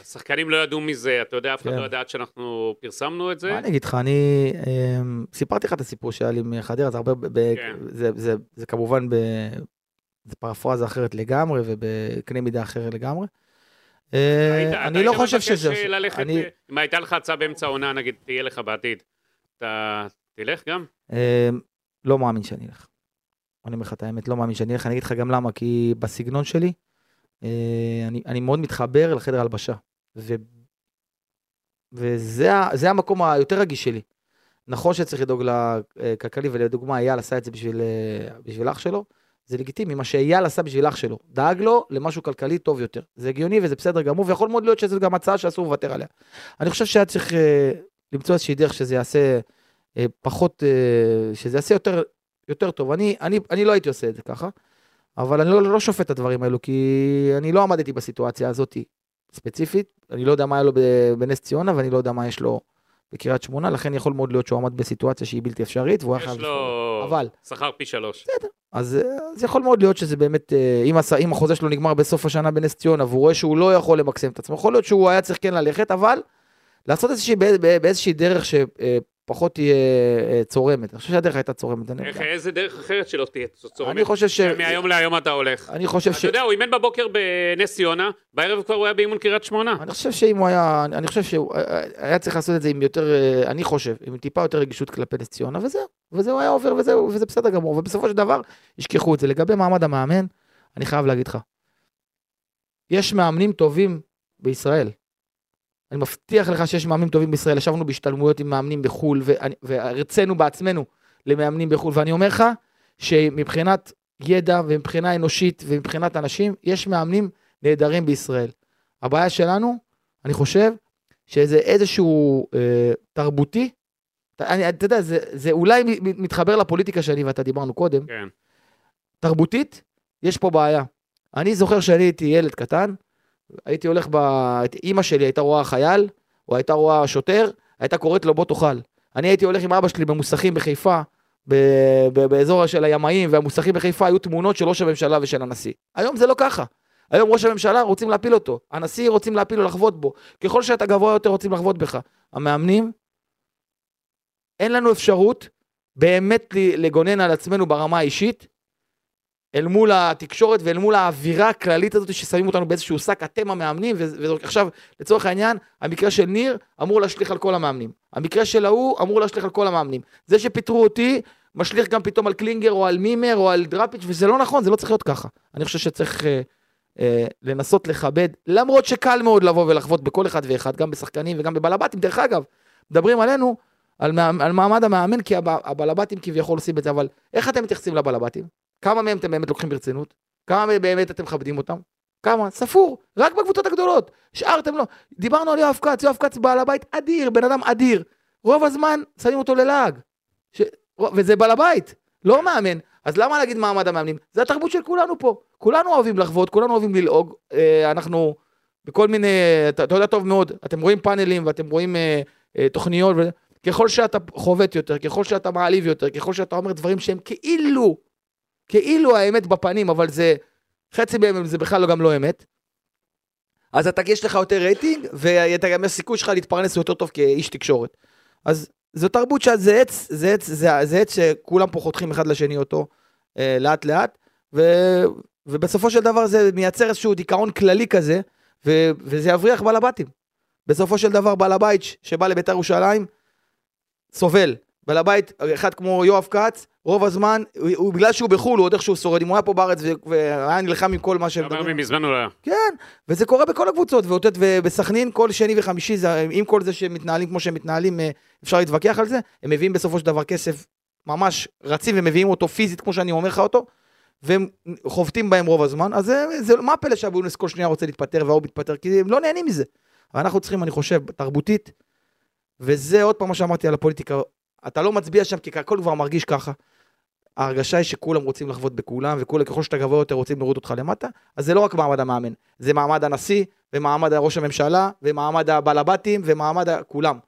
השחקנים לא ידעו מזה, אתה יודע, אף אחד כן. לא ידע עד שאנחנו פרסמנו את זה. מה אני אגיד לך, אני אמ, סיפרתי לך את הסיפור שהיה לי מחדרה, זה הרבה, כן. זה, כמובן, ב, זה פרפרזה אחרת לגמרי ובקנה מידה אחר לגמרי. אה, אני לא חושב שזה... אה, אם הייתה לך הצעה באמצע העונה, נגיד, תהיה לך בעתיד, אתה תלך גם? אמ, לא מאמין שאני אלך. אני אומר לך את האמת, לא מאמין שאני אלך, אני אגיד לך גם למה, כי בסגנון שלי, אני, אני מאוד מתחבר לחדר הלבשה. ו, וזה המקום היותר רגיש שלי. נכון שצריך לדאוג לכלכלי, ולדוגמה, אייל עשה את זה בשביל, אה, בשביל אח שלו, זה לגיטימי, מה שאייל עשה בשביל אח שלו. דאג לו למשהו כלכלי טוב יותר. זה הגיוני וזה בסדר גמור, ויכול מאוד להיות שזו גם הצעה שאסור לוותר עליה. אני חושב שהיה צריך אה, למצוא איזושהי דרך שזה יעשה אה, פחות, אה, שזה יעשה יותר, יותר טוב. אני, אני, אני לא הייתי עושה את זה ככה, אבל אני לא, לא שופט את הדברים האלו, כי אני לא עמדתי בסיטואציה הזאת ספציפית. אני לא יודע מה היה לו בנס ציונה, ואני לא יודע מה יש לו בקריית שמונה, לכן יכול מאוד להיות שהוא עמד בסיטואציה שהיא בלתי אפשרית, והוא היה יש חייב לו לבחור. אבל, שכר פי שלוש. אז, אה, אז יכול מאוד להיות שזה באמת, אה, אם, הס- אם החוזה שלו נגמר בסוף השנה בנס ציונה, והוא רואה שהוא לא יכול למקסם את עצמו, יכול להיות שהוא היה צריך כן ללכת, אבל לעשות איזושהי, בא- בא- באיזושהי דרך פחות תהיה אה, צורמת. אני חושב שהדרך הייתה צורמת. איך, איזה דרך אחרת שלא תהיה צורמת? אני חושב ש... מהיום להיום אתה הולך. אני חושב ש... אתה יודע, הוא אימן בבוקר בנס ציונה, בערב כבר הוא היה באימון קריית שמונה. אני חושב שאם הוא היה, אני חושב שהוא היה צריך לעשות את זה עם יותר, אה, אני חושב, עם טיפה יותר רגישות כלפי נס ציונה, וזהו, וזהו היה עובר, וזהו, וזה בסדר גמור, ובסופו של דבר, ישכחו את זה. לגבי מעמד המאמן, אני חייב להגיד לך, יש מאמנים טובים בישראל. אני מבטיח לך שיש מאמנים טובים בישראל, ישבנו בהשתלמויות עם מאמנים בחו"ל, והרצינו בעצמנו למאמנים בחו"ל, ואני אומר לך, שמבחינת ידע ומבחינה אנושית ומבחינת אנשים, יש מאמנים נהדרים בישראל. הבעיה שלנו, אני חושב, שזה איזשהו אה, תרבותי, אני, אתה יודע, זה, זה אולי מתחבר לפוליטיקה שאני ואתה דיברנו קודם, כן. תרבותית, יש פה בעיה. אני זוכר שאני הייתי ילד קטן, הייתי הולך ב... אימא שלי הייתה רואה חייל, או הייתה רואה שוטר, הייתה קוראת לו בוא תאכל. אני הייתי הולך עם אבא שלי במוסכים בחיפה, ב... ב... באזור של הימאים, והמוסכים בחיפה היו תמונות של ראש הממשלה ושל הנשיא. היום זה לא ככה. היום ראש הממשלה רוצים להפיל אותו, הנשיא רוצים להפיל או לחבוט בו. ככל שאתה גבוה יותר רוצים לחבוט בך. המאמנים, אין לנו אפשרות באמת לגונן על עצמנו ברמה האישית, אל מול התקשורת ואל מול האווירה הכללית הזאת ששמים אותנו באיזשהו שק, אתם המאמנים, ועכשיו, לצורך העניין, המקרה של ניר אמור להשליך על כל המאמנים. המקרה של ההוא אמור להשליך על כל המאמנים. זה שפיטרו אותי, משליך גם פתאום על קלינגר או על מימר או על דראפיץ', וזה לא נכון, זה לא צריך להיות ככה. אני חושב שצריך אה, אה, לנסות לכבד, למרות שקל מאוד לבוא ולחוות בכל אחד ואחד, גם בשחקנים וגם בבלבטים. דרך אגב, מדברים עלינו, על, על מעמד המאמן, כי הב- הבלבטים כביכול עושים את זה, אבל איך אתם מתייחסים לבלבטים? כמה מהם אתם באמת לוקחים ברצינות? כמה באמת אתם מכבדים אותם? כמה? ספור, רק בקבוצות הגדולות. שאר אתם לא. דיברנו על יואב כץ, יואב כץ בעל הבית אדיר, בן אדם אדיר. רוב הזמן שמים אותו ללעג. ש... וזה בעל הבית, לא מאמן. אז למה להגיד מעמד המאמנים? זה התרבות של כולנו פה. כולנו אוהבים לחוות, כולנו אוהבים ללעוג. אה, אנחנו בכל מיני, אתה, אתה יודע טוב מאוד, אתם רואים פאנלים ואתם רואים אה, אה, תוכניות. ו... ככל שאתה חובט יותר, ככל שאתה מעליב יותר, ככל שאתה אומר דברים שהם כאילו, כאילו האמת בפנים, אבל זה, חצי מהם זה בכלל לא, גם לא אמת. אז אתה, יש לך יותר רייטינג, ואתה גם יש סיכוי שלך להתפרנס יותר טוב כאיש תקשורת. אז זו תרבות שזה עץ, זה עץ, זה, זה עץ שכולם פה חותכים אחד לשני אותו אה, לאט לאט, ו, ובסופו של דבר זה מייצר איזשהו דיכאון כללי כזה, ו, וזה יבריח בעל הבתים. בסופו של דבר בעל הבית שבא לביתר ירושלים, סובל. בעל הבית, אחד כמו יואב כץ, רוב הזמן, הוא, הוא, בגלל שהוא בחו"ל, הוא עוד איכשהו שורד. אם הוא היה פה בארץ והיה נלחם עם כל מה אתה אומר שמדברים. מזמן הוא לא היה. כן, וזה קורה בכל הקבוצות, ואותת, ובסכנין כל שני וחמישי, זה, עם כל זה שהם מתנהלים כמו שהם מתנהלים, אה, אפשר להתווכח על זה, הם מביאים בסופו של דבר כסף ממש רצים ומביאים אותו פיזית, כמו שאני אומר לך אותו, והם חובטים בהם רוב הזמן, אז זה, זה מה הפלא שאבוינס כל שנייה רוצה להתפטר וההוא מתפטר, כי הם לא נהנים מזה. אבל אנחנו צריכים, אני חושב, תרבותית, וזה עוד פעם מה שאמרתי על הפוליטיקה, אתה לא מצביע שם כי הכל כבר מרגיש ככה. ההרגשה היא שכולם רוצים לחוות בכולם, וככל שאתה גבוה יותר רוצים להוריד אותך למטה, אז זה לא רק מעמד המאמן, זה מעמד הנשיא, ומעמד ראש הממשלה, ומעמד הבעל הבתים, ומעמד כולם.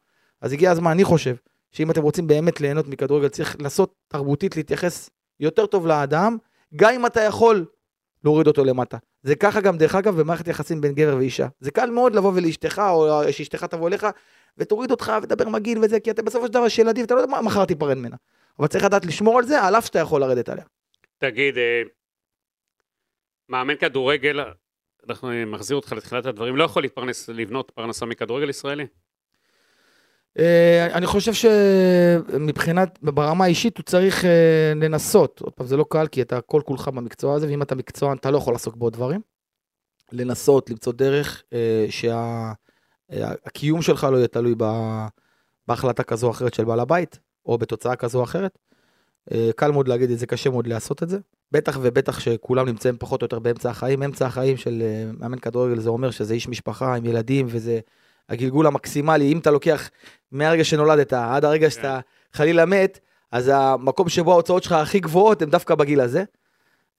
אז הגיע הזמן, אני חושב, שאם אתם רוצים באמת ליהנות מכדורגל, צריך לנסות תרבותית להתייחס יותר טוב לאדם, גם אם אתה יכול להוריד אותו למטה. זה ככה גם, דרך אגב, במערכת יחסים בין גבר ואישה. זה קל מאוד לבוא ולאשתך, או שאשתך תבוא אליך, ותוריד אותך, ותדבר מגעיל וזה, כי אתה בסופו של דבר יש ילדים, ואתה לא יודע מה מחר תיפרד ממנה. אבל צריך לדעת לשמור על זה, על אף שאתה יכול לרדת עליה. תגיד, אה, מאמן כדורגל, אנחנו אה, מחזיר אותך לתחילת הדברים, לא יכול להתפרנס, לבנות פרנסה מכדורגל ישראלי? אה, אני חושב שמבחינת, ברמה האישית הוא צריך לנסות, עוד פעם זה לא קל כי אתה כל כולך במקצוע הזה, ואם אתה מקצוען אתה לא יכול לעסוק בעוד דברים. לנסות, למצוא דרך שהקיום שלך לא יהיה תלוי בהחלטה כזו או אחרת של בעל הבית, או בתוצאה כזו או אחרת. אה, קל מאוד להגיד את זה, קשה מאוד לעשות את זה. בטח ובטח שכולם נמצאים פחות או יותר באמצע החיים. אמצע החיים של אה, מאמן כדורגל זה אומר שזה איש משפחה עם ילדים וזה הגלגול המקסימלי. אם אתה לוקח מהרגע שנולדת עד הרגע שאתה חלילה מת, אז המקום שבו ההוצאות שלך הכי גבוהות הם דווקא בגיל הזה.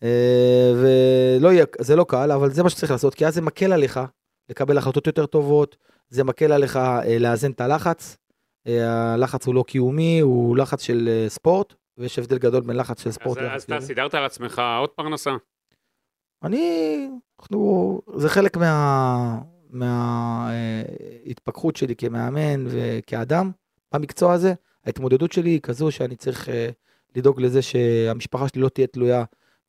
אה, ולא יהיה, זה לא קל, אבל זה מה שצריך לעשות, כי אז זה מקל עליך לקבל החלטות יותר טובות, זה מקל עליך אה, לאזן את הלחץ. אה, הלחץ הוא לא קיומי, הוא לחץ של אה, ספורט, ויש הבדל גדול בין לחץ של אז, ספורט אז ללחץ אתה. סידרת על עצמך עוד פרנסה? אני, אנחנו, זה חלק מה, מההתפכחות שלי כמאמן וכאדם במקצוע הזה. ההתמודדות שלי היא כזו שאני צריך אה, לדאוג לזה שהמשפחה שלי לא תהיה תלויה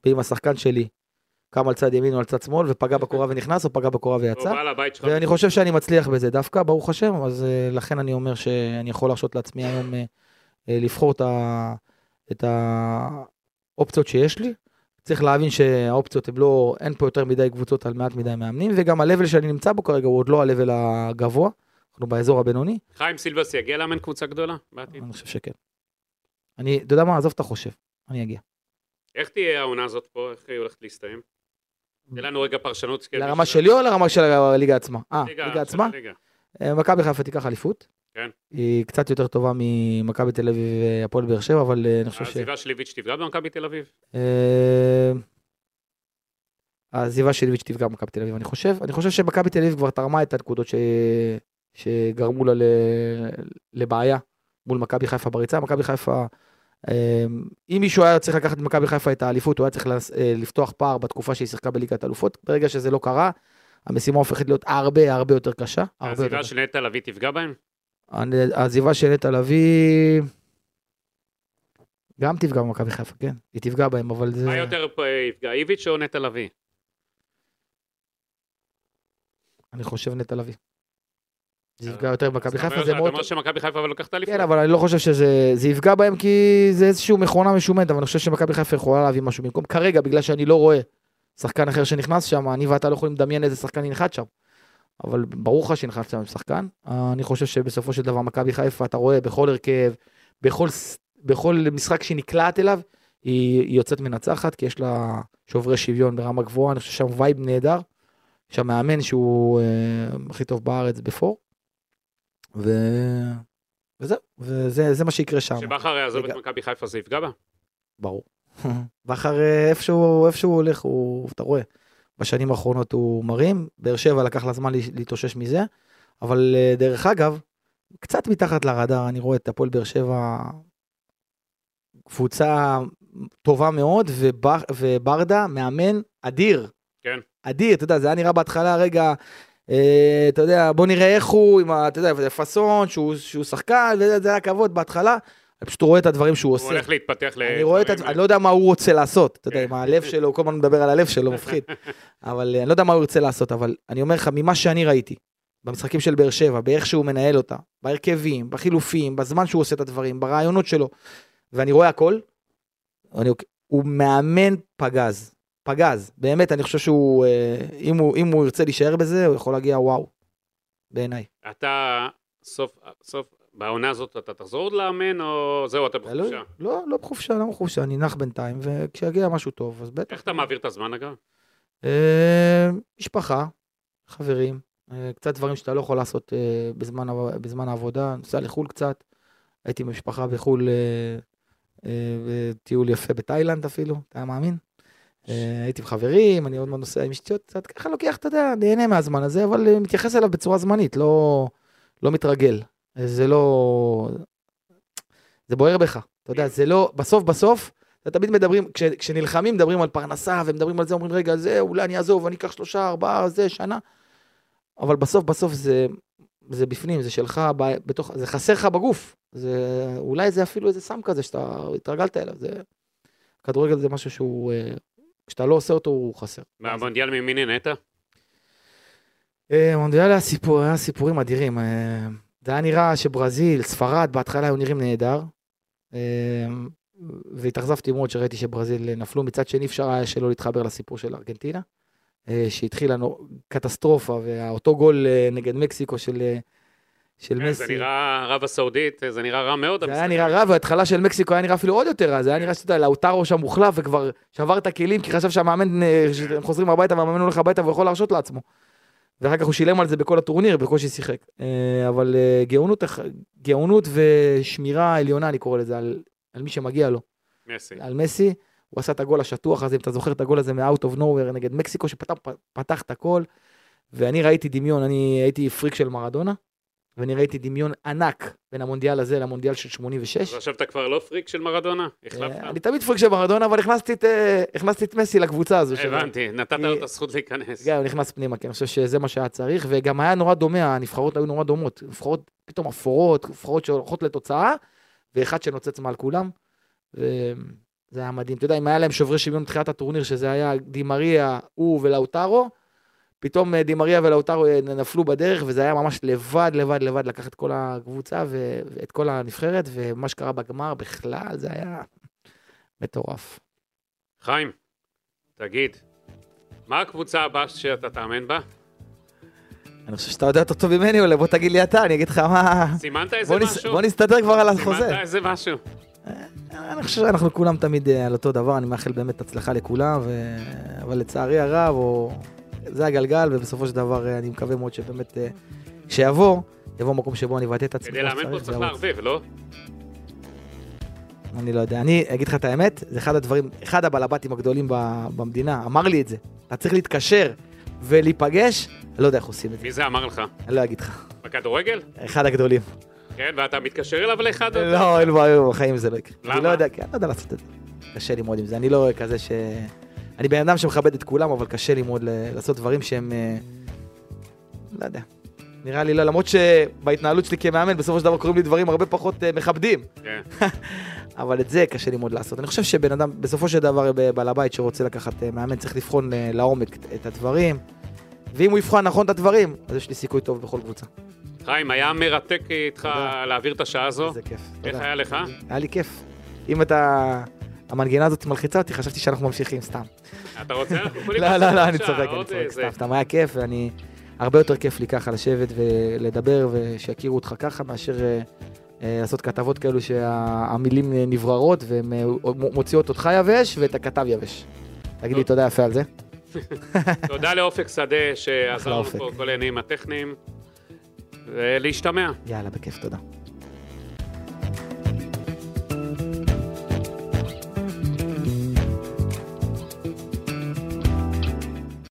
באם השחקן שלי קם על צד ימין או על צד שמאל ופגע בקורה ונכנס או פגע בקורה ויצא. ואני חושב שאני מצליח בזה דווקא, ברוך השם, אז אה, לכן אני אומר שאני יכול להרשות לעצמי היום אה, אה, לבחור את האופציות שיש לי. צריך להבין שהאופציות הן לא, אין פה יותר מדי קבוצות על מעט מדי מאמנים, וגם ה-level שאני נמצא בו כרגע הוא עוד לא ה-level הגבוה, אנחנו באזור הבינוני, חיים סילבס יגיע לאמן קבוצה גדולה בעתיד? אני חושב שכן. אני, אתה יודע מה, עזוב את החושב, אני אגיע. איך תהיה העונה הזאת פה? איך היא הולכת להסתיים? תן לנו רגע פרשנות. לרמה שלי או לרמה של הליגה עצמה? אה, ליגה עצמה? אה, מכבי חיפה תיקח אליפות. כן. היא קצת יותר טובה ממכבי תל אביב והפועל באר שבע, אבל אה, אני חושב ש... העזיבה של ליביץ' תפגע במכבי תל אביב? אה, העזיבה של איביץ' תפגע במכבי תל אביב, אני חושב. אני חושב שמכבי תל אביב כבר תרמה את הנקודות ש... שגרמו לה ל... לבעיה מול מכבי חיפה בריצה. מכבי חיפה, אם מישהו היה צריך לקחת ממכבי חיפה את האליפות, הוא היה צריך אה, לפתוח פער בתקופה שהיא שיחקה בליגת האלופות. ברגע שזה לא קרה, המשימה הופכת להיות הרבה הרבה יותר קשה. העזיבה. של נטע לביא תפגע בהם? העזיבה של נטע לביא גם תפגע במכבי חיפה, כן. היא תפגע בהם, אבל זה... מה יותר פה יפגע, איביץ' או נטע לביא? אני חושב נטע לביא. זה יפגע יותר במכבי אתה חיפה, זה אתה מאוד... אומר שמכבי חיפה אבל לוקח את האליפות. כן, אבל אני לא חושב שזה זה יפגע בהם כי זה איזושהי מכונה משומנת, אבל אני חושב שמכבי חיפה יכולה להביא משהו במקום. כרגע, בגלל שאני לא רואה שחקן אחר שנכנס שם, אני ואתה לא יכולים לדמיין איזה שחקן ינחת שם. אבל ברור לך שנכנס שם שחקן. אני חושב שבסופו של דבר מכבי חיפה, אתה רואה בכל הרכב, בכל, בכל משחק שהיא נקלעת אליו, היא, היא יוצאת מנצחת, כי יש לה שוברי שוויון ברמה גבוהה, אני חושב שם וייב נהדר. יש שם מאמן שהוא אה, הכי טוב בארץ בפער. ו... וזהו, וזה זה מה שיקרה שם. שבכר יעזוב את. מכבי חיפה זה יפגע בה? ברור. בכר איפשהו, איפשהו הולך, הוא, אתה רואה, בשנים האחרונות הוא מרים, באר שבע לקח לה זמן לה- להתאושש מזה, אבל אה, דרך אגב, קצת מתחת לרדאר, אני רואה את הפועל באר שבע קבוצה טובה מאוד, ובח, וברדה מאמן אדיר. כן. אדיר, אתה יודע, זה היה נראה בהתחלה, רגע, אתה יודע, בוא נראה איך הוא, עם ה... אתה יודע, זה פאסון, שהוא, שהוא שחקן, זה היה כבוד בהתחלה, אני פשוט רואה את הדברים שהוא הוא עושה. הולך להתפתח ל... אני רואה את עצמי, אני לא יודע מה הוא רוצה לעשות, אתה יודע, עם הלב שלו, הוא כל הזמן מדבר על הלב שלו, מפחיד. אבל אה, אני לא יודע מה הוא ירצה לעשות, אבל אני אומר לך, ממה שאני ראיתי, במשחקים של באר שבע, באיך שהוא מנהל אותה, בהרכבים, בחילופים, בזמן שהוא עושה את הדברים, ברעיונות שלו, ואני רואה הכל, אני, הוא מאמן פגז, פגז, באמת, אני חושב שהוא, אה, אם הוא, אם הוא ירצה להישאר בזה, הוא יכול להגיע וואו, בעיניי. אתה סוף, סוף, בעונה הזאת אתה תחזור לאמן או זהו, אתה. בחופשה? לא, לא בחופשה, לא בחופשה, אני נח בינתיים, וכשיגיע משהו טוב, אז בטח. איך אתה מעביר את הזמן אגב? אה, משפחה, חברים, אה, קצת דברים שאתה לא יכול לעשות בזמן, בזמן העבודה, נוסע לחו"ל קצת, הייתי עם המשפחה בחו"ל, בטיול יפה בתאילנד אפילו, אתה מאמין? אה, הייתי עם חברים, אני עוד מעט נוסע עם אשתיות, קצת ככה לוקח, אתה יודע, נהנה מהזמן הזה, אבל מתייחס אליו בצורה זמנית, לא, לא מתרגל. זה לא... זה בוער בך, אתה יודע, זה לא... בסוף בסוף, אתה תמיד מדברים, כש, כשנלחמים מדברים על פרנסה ומדברים על זה, אומרים רגע, זה אולי אני אעזוב, אני אקח שלושה, ארבעה, זה, שנה. אבל בסוף בסוף זה, זה בפנים, זה שלך, ב, בתוך, זה חסר לך בגוף. זה, אולי זה אפילו איזה סם כזה שאתה התרגלת אליו. זה, כדורגל זה משהו שהוא, אה, כשאתה לא עושה אותו, הוא חסר. במונדיאל ממי נהנית? אה, מונדיאל היה סיפור, היה סיפורים אדירים. אה, זה היה נראה שברזיל, ספרד, בהתחלה היו נראים נהדר. אה, והתאכזבתי מאוד שראיתי שברזיל נפלו. מצד שני אפשר היה שלא להתחבר לסיפור של ארגנטינה, שהתחילה קטסטרופה, ואותו גול נגד מקסיקו של, של כן, מסי. זה נראה ערב הסעודית, זה נראה רע מאוד. זה היה. נראה רע, וההתחלה של מקסיקו היה נראה אפילו עוד יותר רע, זה היה נראה שאתה יודע, לאוטרו שם מוחלף וכבר שבר את הכלים, כי חשב שהמאמן, אה, שהם חוזרים הביתה והמאמן הולך הביתה והוא יכול להרשות לעצמו. ואחר כך הוא שילם על זה בכל הטורניר, בקושי שיחק. אה, אבל אה, גאונות, גאונות ושמירה עליונה, אני קורא לזה, על, על מי שמגיע לו. מסי. על מסי, הוא עשה את הגול השטוח הזה, אם אתה זוכר את הגול הזה מ-out of nowhere נגד מקסיקו, שפתח פתח את הכל. ואני ראיתי דמיון, אני הייתי פריק של מרדונה, ואני ראיתי דמיון ענק בין המונדיאל הזה למונדיאל של 86. אז עכשיו אתה כבר לא פריק של מרדונה? החלפת? אה, אני תמיד פריק של מרדונה, אבל הכנסתי את, אה, מסי לקבוצה הזו. הבנתי, נתת לו את הזכות להיכנס. כן, הוא נכנס פנימה, כי אני חושב שזה מה שהיה צריך, וגם היה נורא דומה, הנבחרות היו נורא דומות. נבחרות פתאום אפורות, נבחרות שהולכות לתוצאה, ואחד שנוצץ מעל כולם. וזה היה מדהים. אתה יודע, אם היה להם שוברי שוויון בתחילת הטורניר, שזה היה דימריה, הוא ולאוטרו, פתאום אה, דימריה ולאוטרו אה, נפלו בדרך, וזה היה ממש לבד, לבד, לבד, לקח את כל הקבוצה ואת כל הנבחרת, ומה שקרה בגמר בכלל, זה היה מטורף. חיים, תגיד, מה הקבוצה הבאה שאתה תאמן בה? אני חושב שאתה יודע יותר טוב ממני, אולי בוא תגיד לי אתה, אני אגיד לך מה... סימנת איזה בוא, משהו? נס... בוא נסתדר כבר על החוזה. סימנת איזה משהו? אני חושב שאנחנו כולם תמיד אה, על אותו דבר, אני מאחל באמת הצלחה לכולם, ו... אבל לצערי הרב, או... זה הגלגל, ובסופו של דבר אה, אני מקווה מאוד שבאמת אה, כשיבוא, יבוא מקום שבו אני אבטא את עצמי. כדי לאמן פה צריך. לערבב, לא? אני לא יודע. אני אגיד לך את האמת, זה אחד הדברים, אחד הבעלבתים הגדולים במדינה, אמר לי את זה. אתה צריך להתקשר ולהיפגש, אני לא יודע איך עושים את זה. מי זה אמר לך? אני לא אגיד לך. בכדורגל? אחד הגדולים. כן, ואתה מתקשר אליו לאחד? לא, אין בעיה, בחיים זה לא יקרה. אני למה? לא יודע, כי אני לא יודע לעשות את זה. קשה לי מאוד עם זה. אני לא כזה ש... אני בן אדם שמכבד את כולם, אבל קשה לי מאוד לעשות דברים שהם... אה, לא יודע. נראה לי לא, למרות שבהתנהלות שלי כמאמן, בסופו של דבר קוראים לי דברים הרבה פחות אה, מכבדים. כן. אבל את זה קשה לי מאוד לעשות. אני חושב שבן אדם, בסופו של דבר, בעל הבית שרוצה לקחת אה, מאמן, צריך לבחון אה, לעומק את- את הדברים. ואם הוא יבחן נכון את הדברים, אז יש לי סיכוי טוב בכל קבוצה. חיים, היה מרתק איתך תודה. להעביר את השעה הזו. איזה כיף. איך תודה. היה לך? היה לי כיף. אם אתה... המנגינה הזאת מלחיצה אותי, חשבתי שאנחנו ממשיכים סתם. אתה רוצה? אנחנו יכולים לא, לא, לא, עוד אני צוחק, אני עוד צוחק, סתם, סתם, היה כיף, ואני... הרבה יותר כיף לי ככה לשבת ולדבר, ושיכירו אותך ככה, מאשר אה, אה, לעשות כתבות כאלו שהמילים אה, נבררות, והן אה, מוציאות אותך יבש ואת הכתב יבש. תגיד לי. תודה יפה על זה. תודה לאופק שדה שעזר לנו אופק. פה כל העניינים הטכניים. ולהשתמע. יאללה, בכיף, תודה.